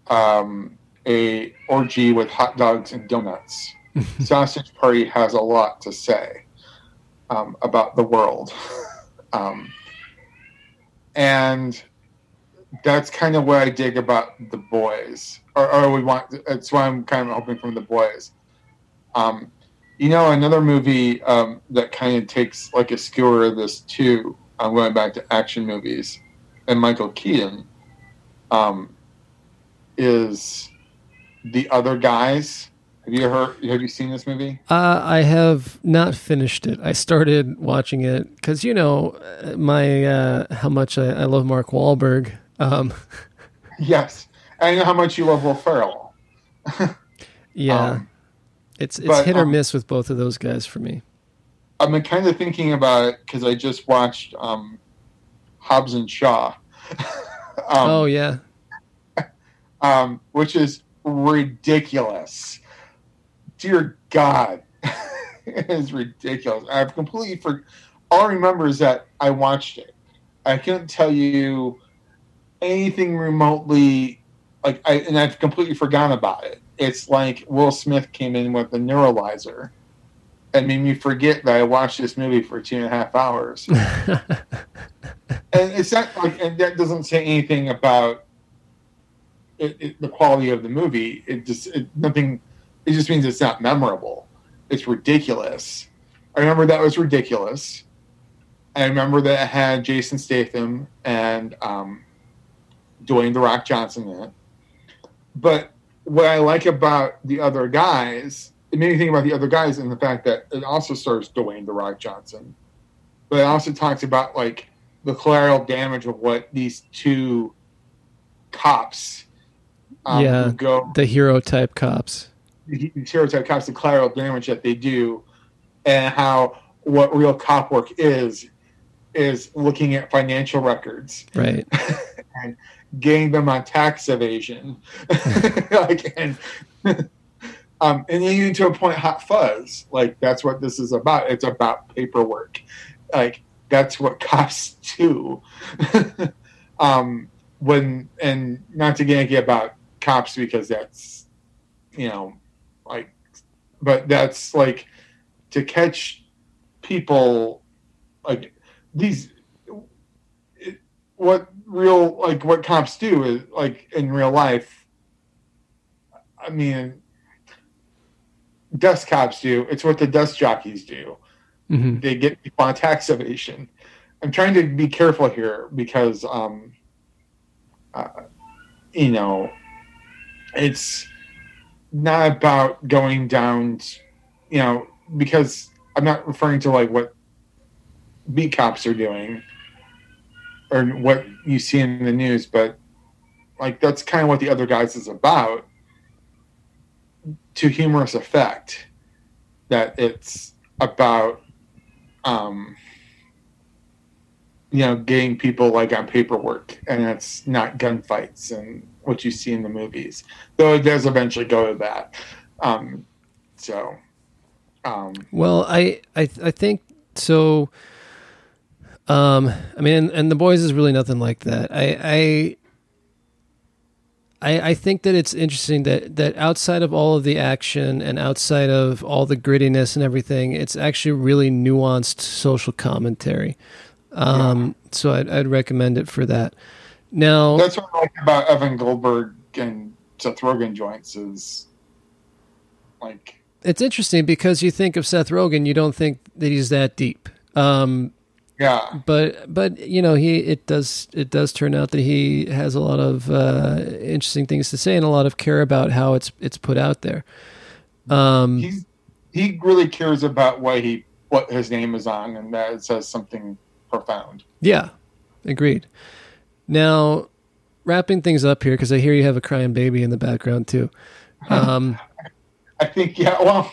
um, a orgy with hot dogs and donuts. Sausage Party has a lot to say um, about the world, um, and that's kind of what I dig about the boys, or, or we want. That's why I'm kind of hoping from the boys. Um, you know, another movie um, that kind of takes like a skewer of this too. I'm going back to action movies, and Michael Keaton um, is the other guys. Have you heard? Have you seen this movie? Uh, I have not finished it. I started watching it because you know my uh, how much I, I love Mark Wahlberg. Um, yes, I know how much you love Will Ferrell. yeah, Um, it's it's but, hit or um, miss with both of those guys for me. I've been kind of thinking about it because I just watched um, Hobbs and Shaw, um, oh yeah, um, which is ridiculous. Dear God, it is ridiculous. I've completely for all I remember is that I watched it. I couldn't tell you anything remotely like I and I've completely forgotten about it. It's like Will Smith came in with the neuralizer and made me forget that I watched this movie for two and a half hours. and it's not like and that doesn't say anything about it, it, the quality of the movie. It just it, nothing. It just means it's not memorable. It's ridiculous. I remember that was ridiculous. I remember that it had Jason Statham and um, Dwayne the Rock Johnson in it. But what I like about the other guys, it made me think about the other guys and the fact that it also stars Dwayne the Rock Johnson. But it also talks about like the collateral damage of what these two cops um, Yeah. go the hero type cops. the stereotype cops, the collateral damage that they do, and how what real cop work is is looking at financial records Right. and getting them on tax evasion, like and um, and even to a point, hot fuzz. Like that's what this is about. It's about paperwork. Like that's what cops do. um, when and not to get about cops because that's you know like but that's like to catch people like these what real like what cops do is like in real life i mean dust cops do it's what the dust jockeys do. Hmm they get people on tax evasion. I'm trying to be careful here because um uh, you know it's not about going down t- you know because i'm not referring to like what beat cops are doing or what you see in the news but like that's kind of what the other guys is about. To humorous effect. That it's about um you know getting people like on paperwork and it's not gunfights and what you see in the movies. Though it does eventually go to that. Um so um Well, I I I think so. Um, I mean, and, and the boys is really nothing like that. I I I, I think that it's interesting that that outside of all of the action and outside of all the grittiness and everything, it's actually really nuanced social commentary. Um, So I'd, I'd recommend it for that. Now, That's what I like about Evan Goldberg and Seth Rogen joints is like it's interesting because you think of Seth Rogen, you don't think that he's that deep. Um, yeah but but you know he it does it does turn out that he has a lot of uh, interesting things to say and a lot of care about how it's it's put out there. Um, he's he really cares about what he what his name is on and that it says something profound. yeah, agreed. Now, wrapping things up here because I hear you have a crying baby in the background too. Um, I think yeah well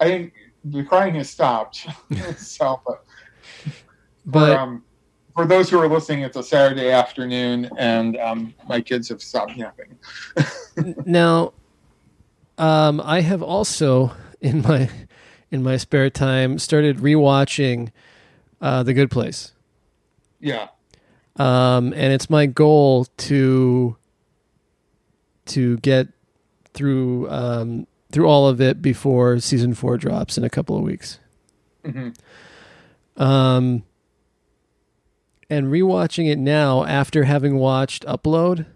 I think the crying has stopped. so but but for, um, for those who are listening, it's a Saturday afternoon, and um, my kids have stopped napping. now, um, I have also in my in my spare time started rewatching uh, The Good Place. Yeah, um, and it's my goal to to get through um, through all of it before season four drops in a couple of weeks. hmm Um, and rewatching it now after having watched Upload,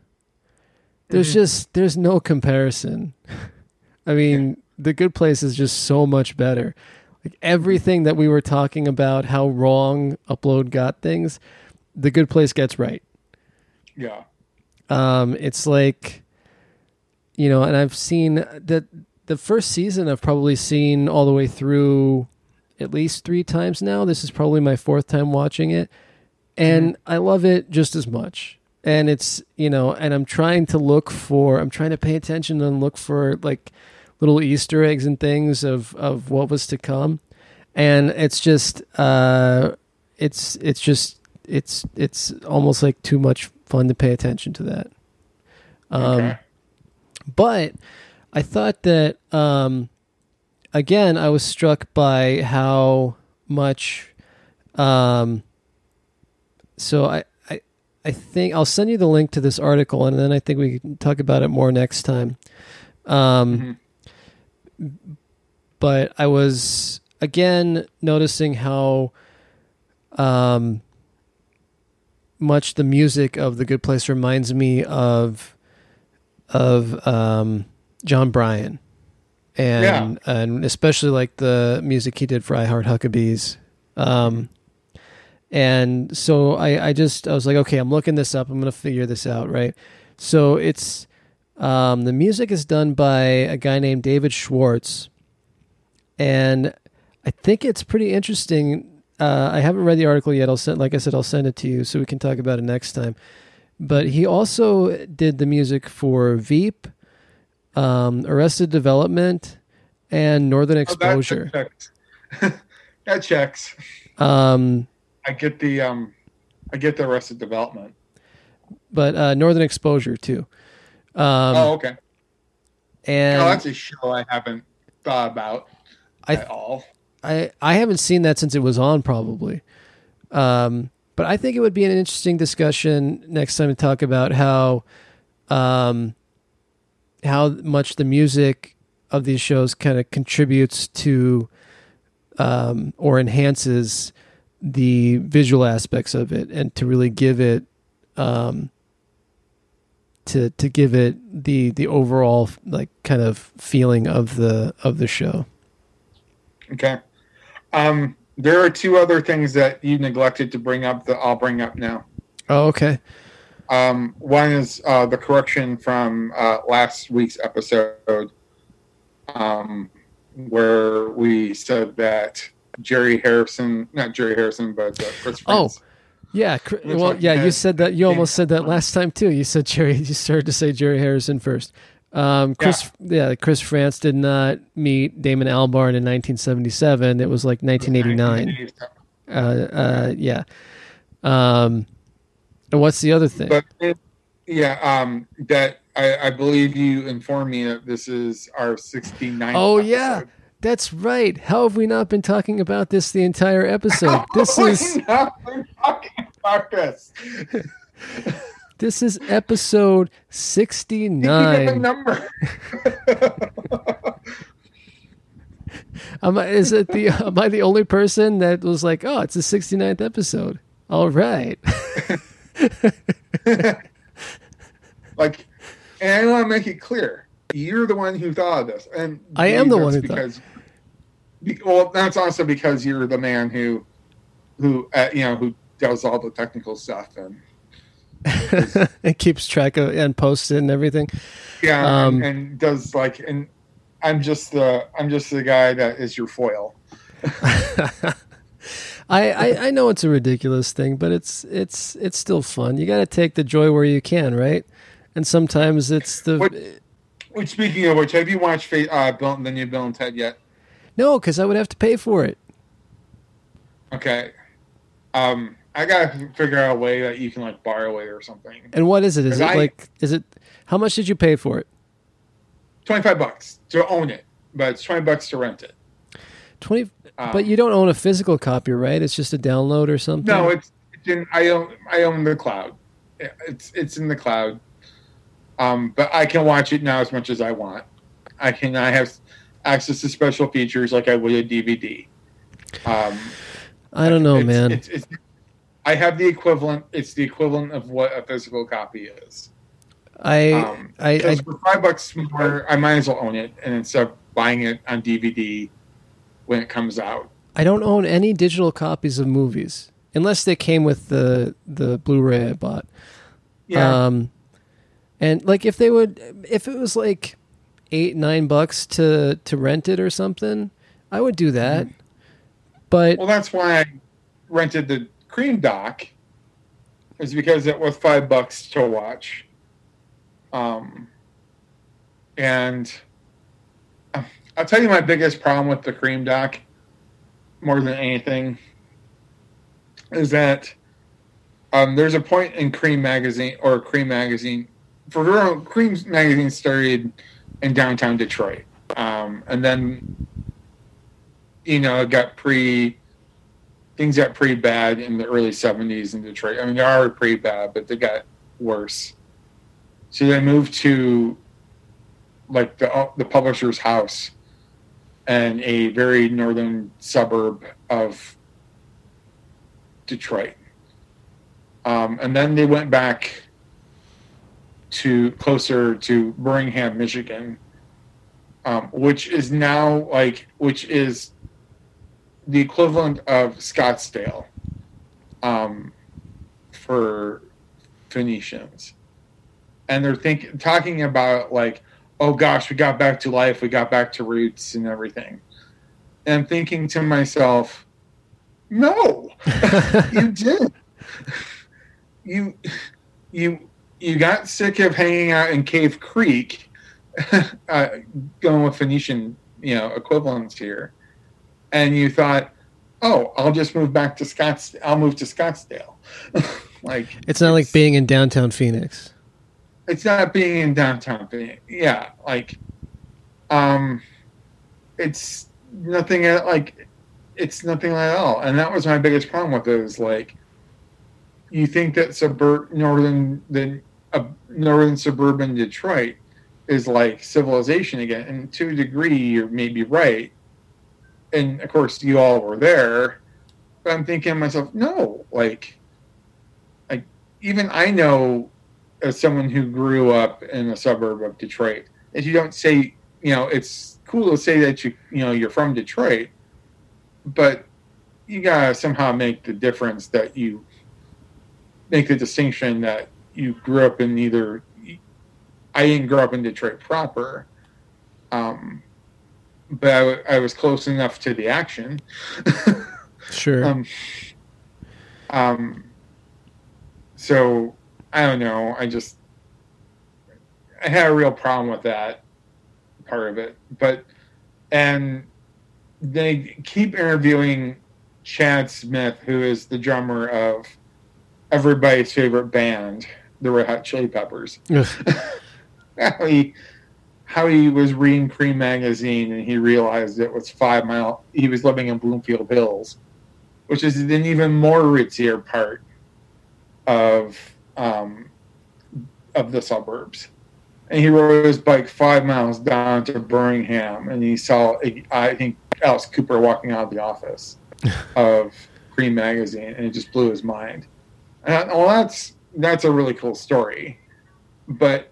there's Mhm. just there's no comparison. I mean, The Good Place is just so much better. Like everything that we were talking about, how wrong Upload got things, The Good Place gets right. yeah, Um, it's like, you know, and I've seen that the first season I've probably seen all the way through at least three times now. This is probably my fourth time watching it. And I love it just as much. And it's, you know, and I'm trying to look for, I'm trying to pay attention and look for like little Easter eggs and things of, of what was to come. And it's just, uh, it's, it's just, it's, it's almost like too much fun to pay attention to that. Um, okay. but I thought that um, again, I was struck by how much. Um, so I, I, I think I'll send you the link to this article, and then I think we can talk about it more next time. Um, But I was again noticing how um, much the music of the Good Place reminds me of of um, Jon Brion, and and especially like the music he did for I Heart Huckabees. Um, and so I, I just I was like, okay, I'm looking this up. I'm gonna figure this out, right? So it's um, the music is done by a guy named David Schwartz, and I think it's pretty interesting. Uh, I haven't read the article yet. I'll send, like I said, I'll send it to you so we can talk about it next time. But he also did the music for Veep, um, Arrested Development, and Northern Oh, that- Exposure. that checks. that checks. Um, I get the um, I get the Arrested Development. but uh, Northern Exposure too. Um, oh, okay. and oh, that's a show I haven't thought about I- at all. I I haven't seen that since it was on probably. Um, but I think it would be an interesting discussion next time to talk about how um, how much the music of these shows kind of contributes to um, or enhances the visual aspects of it and to really give it um, to to give it the the overall like kind of feeling of the of the show. Okay. Um, there are two other things that you neglected to bring up that I'll bring up now. Oh, okay. Um, one is uh, the correction from uh, last week's episode, um, where we said that Jerry Harrison, not Jerry Harrison, but uh, Chris Oh, Yeah, well, yeah, you said that. You almost said that last time too. You said Jerry. You started to say Jerry Harrison first. Um, Chris, yeah. Chris Frantz did not meet Damon Albarn in 1977. It was like 1989. Uh, uh, yeah. Um, and what's the other thing? But it, yeah, um, that I, I believe you informed me that this is our 69th. oh yeah, episode. That's right. How have we not been talking about this the entire episode? This How have is we not been talking about this. This is episode the sixty-nine. number. Am I, is it the? Am I the only person that was like, "Oh, it's the 69th episode"? All right. like, and I want to make it clear, you're the one who thought of this, and I am the one who thought- because. be- Well, that's also because you're the man who, who uh, you know, who does all the technical stuff, and it keeps track of and posts it and everything. yeah, Um, and, and does like, and I'm just the I'm just the guy that is your foil. I, I I know it's a ridiculous thing, but it's it's it's still fun. You got to take the joy where you can, right? And sometimes it's the What- Which, speaking of which, have you watched uh, Bill, the new Bill and Ted yet? No, because I would have to pay for it. Okay, um, I gotta figure out a way that you can like borrow it or something. And what is it? Is it I- like is it? How much did you pay for it? Twenty five bucks to own it, but it's twenty bucks to rent it. Twenty. Um, but you don't own a physical copy, right? It's just a download or something. No, it's, it's in. I own. I own the cloud. It's it's in the cloud. Um, but I can watch it now as much as I want. I can. I have access to special features like I would a DVD. Um, I don't know, it's- man. It's, it's, I have the equivalent. It's the equivalent of what a physical copy is. I Um, I, I Because for five bucks more, I might as well own it, and instead of buying it on DVD when it comes out. I don't own any digital copies of movies unless they came with the the Blu-ray I bought. Yeah. Um, and like if they would, if it was like eight nine bucks to to rent it or something, I would do that. But Well, that's why I rented the Creem Doc, is because it was five bucks to watch. Um, and uh, I'll tell you my biggest problem with the Creem Doc, more than anything, is that um, there's a point in Creem Magazine or Creem Magazine. For Creem Magazine started in downtown Detroit, um, and then you know, it got pretty things got pretty bad in the early seventies in Detroit. I mean, they are already pretty bad, but they got worse. So they moved to like the the publisher's house in a very northern suburb of Detroit. Um, and then they went back to closer to Birmingham, Michigan, um, which is now like which is the equivalent of Scottsdale um, for Phoenicians. And they're think talking about like, oh gosh, we got back to life, we got back to roots and everything. And thinking to myself, no, you did. You you you got sick of hanging out in Cave Creek, uh, going with Phoenician, you know, equivalents here and you thought, "Oh, I'll just move back to Scottsdale. I'll move to Scottsdale." like it's not like being in downtown Phoenix. it's not being in downtown Phoenix. Yeah, like um it's nothing at- like it's nothing at all. And that was my biggest problem with it is like you think that suburb northern the uh, northern suburban Detroit is like civilization again. And to a degree you're maybe right. And of course you all were there. But I'm thinking to myself, no, like like even I know as someone who grew up in a suburb of Detroit, that you don't say, you know, it's cool to say that you, you know, you're from Detroit, but you gotta somehow make the difference that you make the distinction that you grew up in either. I didn't grow up in Detroit proper, um, but I, w- I was close enough to the action. Sure. Um, um, so I don't know. I just I had a real problem with that part of it, but and they keep interviewing Chad Smith, who is the drummer of everybody's favorite band, the Red Hot Chili Peppers. How he how he was reading Creem magazine and he realized it was five mile. He was living in Bloomfield Hills, which is an even more ritzier part of um, of the suburbs. And he rode his bike five miles down to Birmingham, and he saw I think Alice Cooper walking out of the office of Creem magazine, and it just blew his mind. And I, well, that's that's a really cool story, but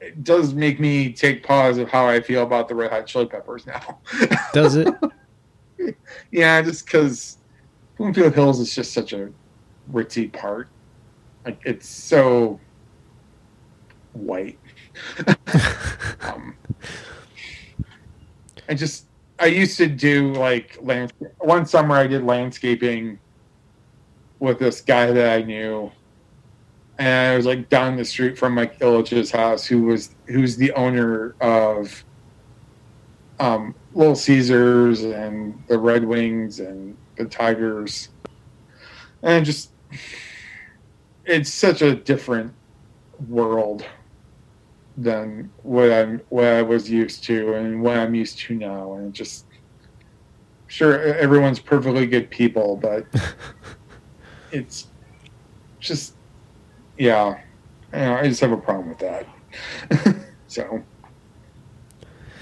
it does make me take pause of how I feel about the Red Hot Chili Peppers now. Does it? yeah, just because Bloomfield Hills is just such a ritzy part. Like it's so white. um, I just I used to do like land. One summer I did landscaping with this guy that I knew, and I was like down the street from Mike Ilitch's house, who was who's the owner of um, Little Caesars and the Red Wings and the Tigers, and just it's such a different world than what I'm what I was used to and what I'm used to now, and just sure everyone's perfectly good people, but it's just yeah, I just have a problem with that. so,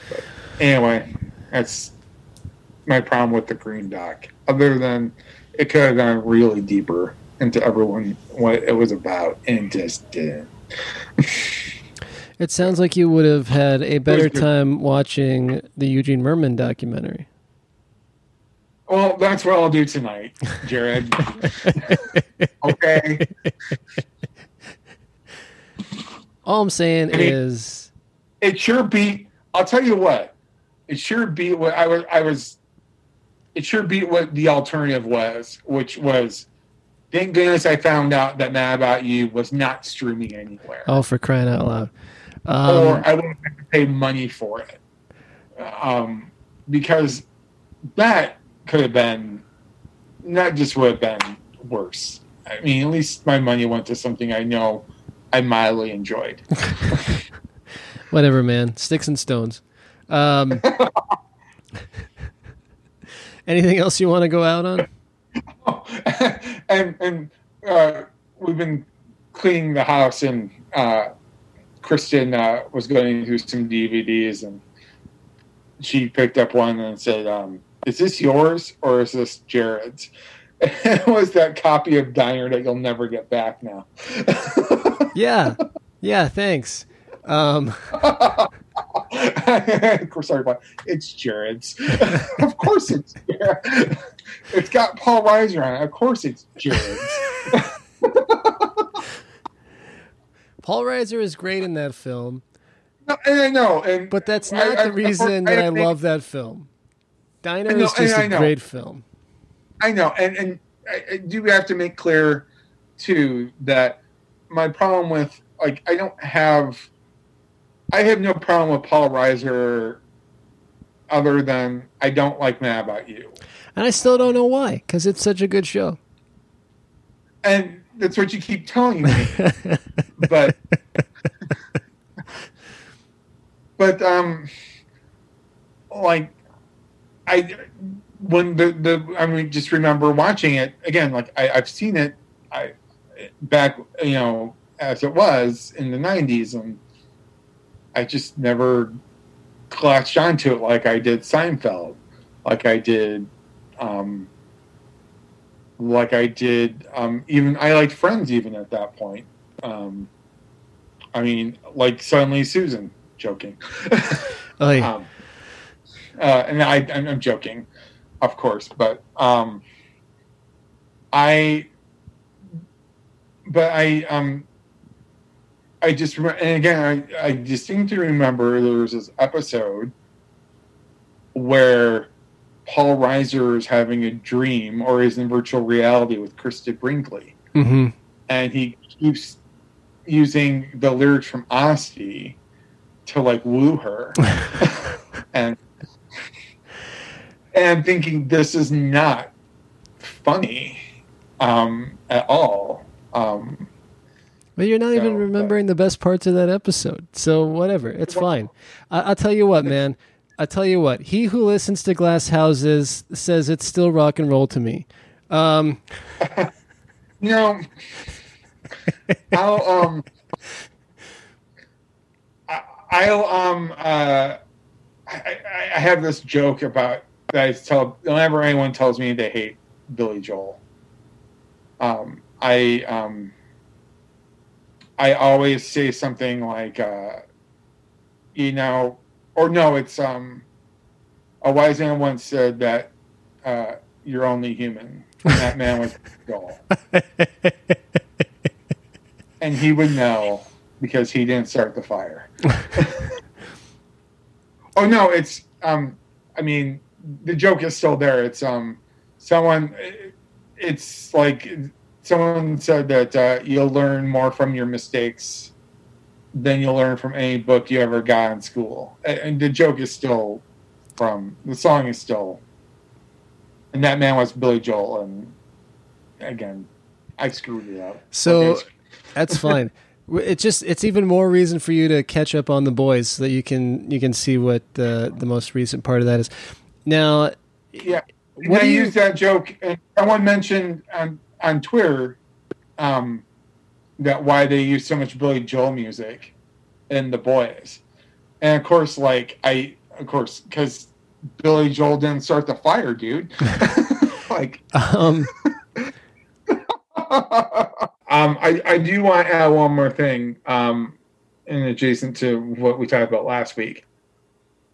but anyway, that's my problem with the green doc. Other than it could have gone really deeper into everyone what it was about, and just didn't. it sounds like you would have had a better time watching the Eugene Mirman documentary. Well, that's what I'll do tonight, Jared. okay. All I'm saying is, it sure beat. I'll tell you what, it sure beat what I was. I was. It sure beat what the alternative was, which was. Thank goodness I found out that Mad About You was not streaming anywhere. Oh, for crying out loud! Um, or I wouldn't have to pay money for it, um, because that could have been not just would have been worse. I mean, at least my money went to something I know I mildly enjoyed. Whatever, man. Sticks and stones. Um, anything else you want to go out on? and and uh, we've been cleaning the house, and uh, Kristen uh, was going through some DVDs, and she picked up one and said, um, "Is this yours or is this Jared's?" it was that copy of Diner that you'll never get back now. Yeah, yeah. Thanks. Um. Sorry, but it's Jared's. of course, it's Jared. It's got Paul Reiser on it. Of course, it's Jared's. Paul Reiser is great in that film. No, and I know, and but that's not I, the reason I, I, that I, love that film. Diner know, is just a great film. I know, and and I, do have to make clear too that my problem with like I don't have I have no problem with Paul Reiser other than I don't like Mad About You. And I still don't know why, because it's such a good show. And that's what you keep telling me. but but um like I when the the I mean just remember watching it again like I, I've seen it I back you know as it was in the 90s and I just never clutched onto it like I did Seinfeld like I did um like I did um even I liked Friends even at that point um I mean like suddenly Susan joking um, uh, and I, I'm joking of course. But um, I, but I um, I just remember, and again, I, I distinctly remember there was this episode where Paul Reiser is having a dream or is in virtual reality with Christie Brinkley, mm-hmm. and he keeps using the lyrics from Asti to like woo her, and and thinking this is not funny um, at all. Um, well, you're not so, even remembering but, the best parts of that episode, so whatever, it's well, fine. I, will tell you what, man. I tell you what. He who listens to Glass Houses says it's still rock and roll to me. Um, you know, I'll um, I, I'll um uh, I, I, I have this joke about that I tell whenever anyone tells me they hate Billy Joel. Um, I um, I always say something like, uh, you know, or no, it's um, a wise man once said that uh, you're only human. And that man was Joel, and he would know because he didn't start the fire. oh no, it's um, I mean, the joke is still there. It's um, someone. It's like someone said that uh, you'll learn more from your mistakes than you'll learn from any book you ever got in school. And, and the joke is still from the song is still, and that man was Billy Joel. And again, I screwed it up. So Okay. that's fine. It's just it's even more reason for you to catch up on the boys so that you can you can see what the the most recent part of that is. Now, yeah. What I you- used that joke, and someone mentioned on on Twitter um, that why they use so much Billy Joel music in the boys, and of course, like I, of course, because Billy Joel didn't start the fire, dude. like, um, um, I I do want to add one more thing, um, in adjacent to what we talked about last week.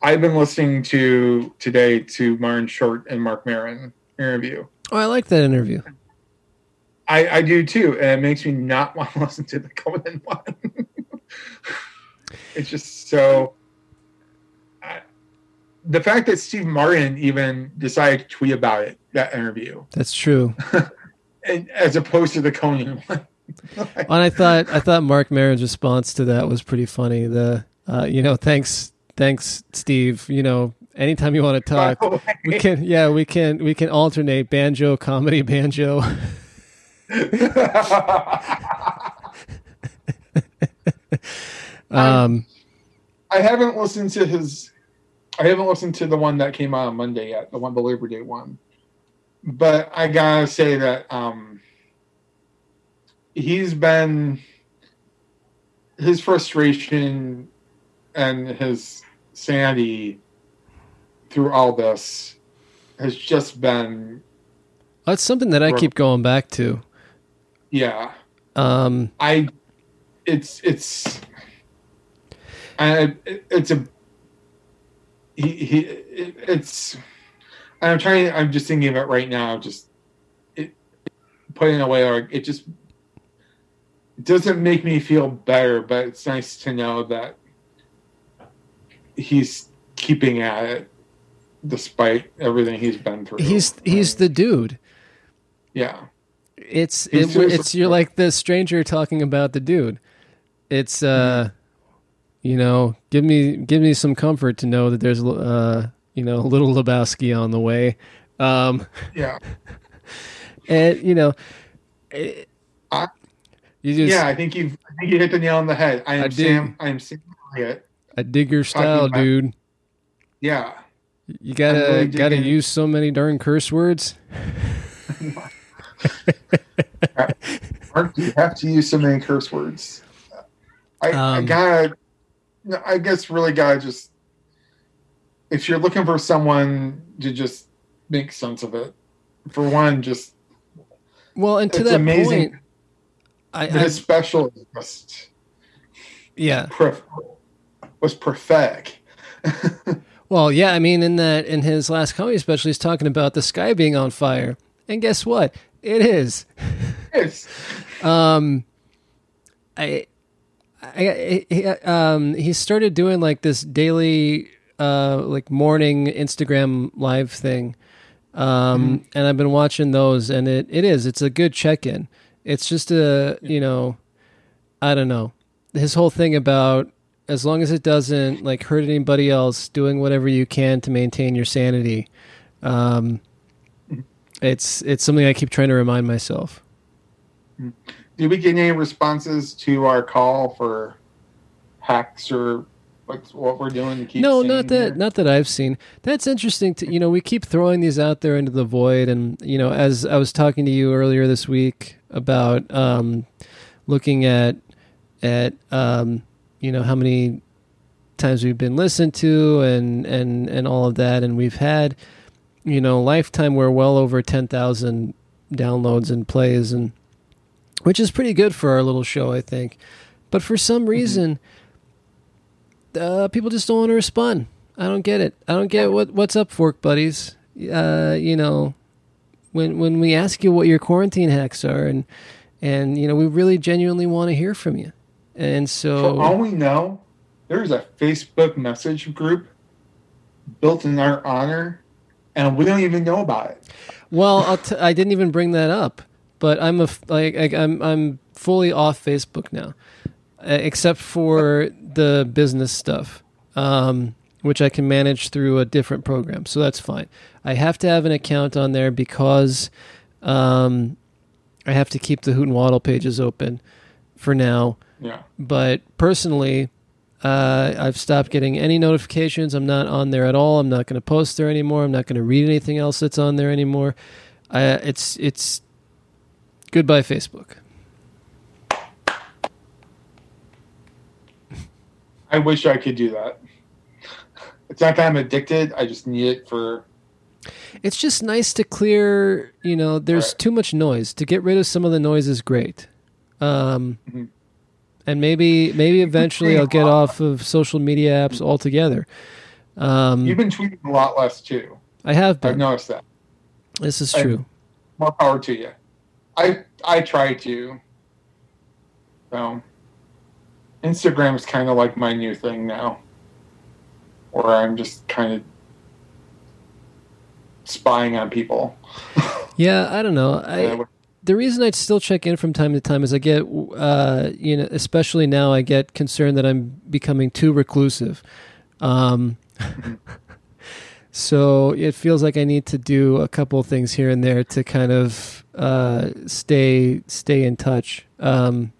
I've been listening to today to Martin Short and Marc Maron interview. oh, I like that interview. I, I do too, and it makes me not want to listen to the Conan one. it's just so. I, the fact that Steve Martin even decided to tweet about it, that interview, That's true. and, as opposed to the Conan one. And I thought I thought Marc Maron's response to that was pretty funny. The uh, you know, thanks thanks Steve. You know, anytime you want to talk, By the way, we can yeah we can we can alternate banjo comedy banjo. Um, I haven't listened to his. I haven't listened to the one that came out on Monday yet, the one the Labor Day one. But I gotta say that um, he's been his frustration and his sanity through all this has just been that's something that I keep going back to. Yeah. Um, I it's it's I it's a he he it, it's I'm trying I'm just thinking of it right now just it putting away or it just it doesn't make me feel better but it's nice to know that he's keeping at it despite everything he's been through. He's he's the dude. yeah It's it, it's you're like the stranger talking about the dude. It's uh, you know, give me give me some comfort to know that there's uh, you know, little Lebowski on the way. Um, yeah and you know, it, I- you just yeah I think you've I think you hit the nail on the head I am I did. Sam I am Sam Elliott I dig your style, about- dude. yeah You gotta really gotta use so many darn curse words. Marc, do you have to use so many curse words? I, I Um, gotta, I guess, really gotta just, if you're looking for someone to just make sense of it, for one, just Well, and to It's that amazing. point, I, I his special just yeah. prof- was prophetic. Well, yeah, I mean, in that in his last comedy special, he's talking about the sky being on fire, and guess what? It is. It's, Um, I, I, he, um, he started doing like this daily, uh, like morning Instagram live thing, um, and I've been watching those, and it it is it's a good check in. It's just a you know, I don't know, his whole thing about as long as it doesn't like hurt anybody else, doing whatever you can to maintain your sanity. Um, it's it's something I keep trying to remind myself. did we get any responses to our call for hacks or like what we're doing to keep? no, not that here? not that I've seen. That's interesting to you know, we keep throwing these out there into the void and you know, as I was talking to you earlier this week about um looking at at um, you know how many times we've been listened to and and and all of that and we've had you know lifetime we're well over 10,000 downloads and plays and which is pretty good for our little show I think. But for some Mm-hmm. reason uh, people just don't want to respond. I don't get it. I don't get what what's up fork buddies? Uh, you know when when we ask you what your quarantine hacks are and and you know we really genuinely want to hear from you. And so For all we know, there's a Facebook message group built in our honor, and we don't even know about it. Well, I'll t- I didn't even bring that up, but I'm a f- like, like I'm I'm fully off Facebook now, except for the business stuff, um, which I can manage through a different program, so that's fine. I have to have an account on there because um, I have to keep the Hoot and Waddle pages open for now. Yeah. But personally, uh, I've stopped getting any notifications. I'm not on there at all. I'm not going to post there anymore. I'm not going to read anything else that's on there anymore. Uh, it's it's goodbye Facebook. I wish I could do that. It's not that I'm addicted. I just need it for. It's just nice to clear. You know, there's Right. too much noise. To get rid of some of the noise is great. Um, Mhm. And maybe maybe eventually I'll get off of social media apps altogether. Um, You've been tweeting a lot less too. I have I've noticed that. This is I- true. More power to you. I I try to. So, Instagram is kind of like my new thing now, where I'm just kind of spying on people. Yeah, I don't know. I I the reason I still check in from time to time is I get, uh, you know, especially now I get concerned that I'm becoming too reclusive. Um, so it feels like I need to do a couple things here and there to kind of uh, stay stay in touch. Um,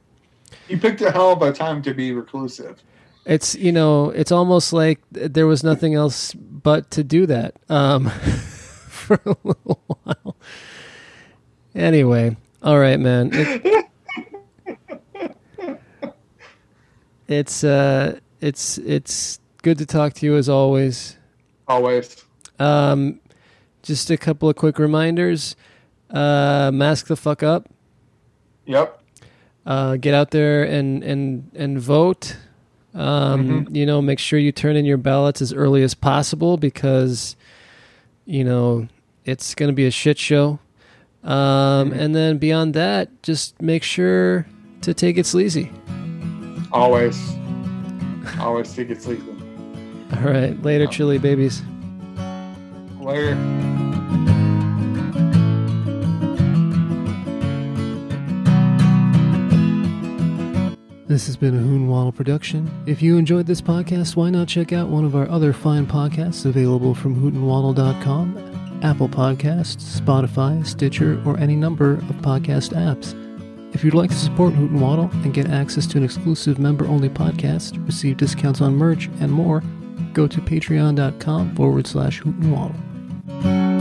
you picked a hell of a time to be reclusive. it's you know it's almost like there was nothing else but to do that um, for a little while. Anyway, all right, man. It, it's uh, it's it's good to talk to you as always. Always. Um, just a couple of quick reminders: uh, mask the fuck up. Yep. uh, get out there and and and vote. Um, You know, make sure you turn in your ballots as early as possible because you know it's going to be a shit show. Um, And then beyond that, just make sure to take it sleazy. Always. Always take it sleazy. All right, later, chili babies. Later. This has been a Hoon Waddle production. If you enjoyed this podcast, why not check out one of our other fine podcasts available from hootenwaddle.com, Apple Podcasts, Spotify, Stitcher, or any number of podcast apps. If you'd like to support Hoot and Waddle and get access to an exclusive member-only podcast, receive discounts on merch, and more, go to patreon.com forward slash Hoot and Waddle.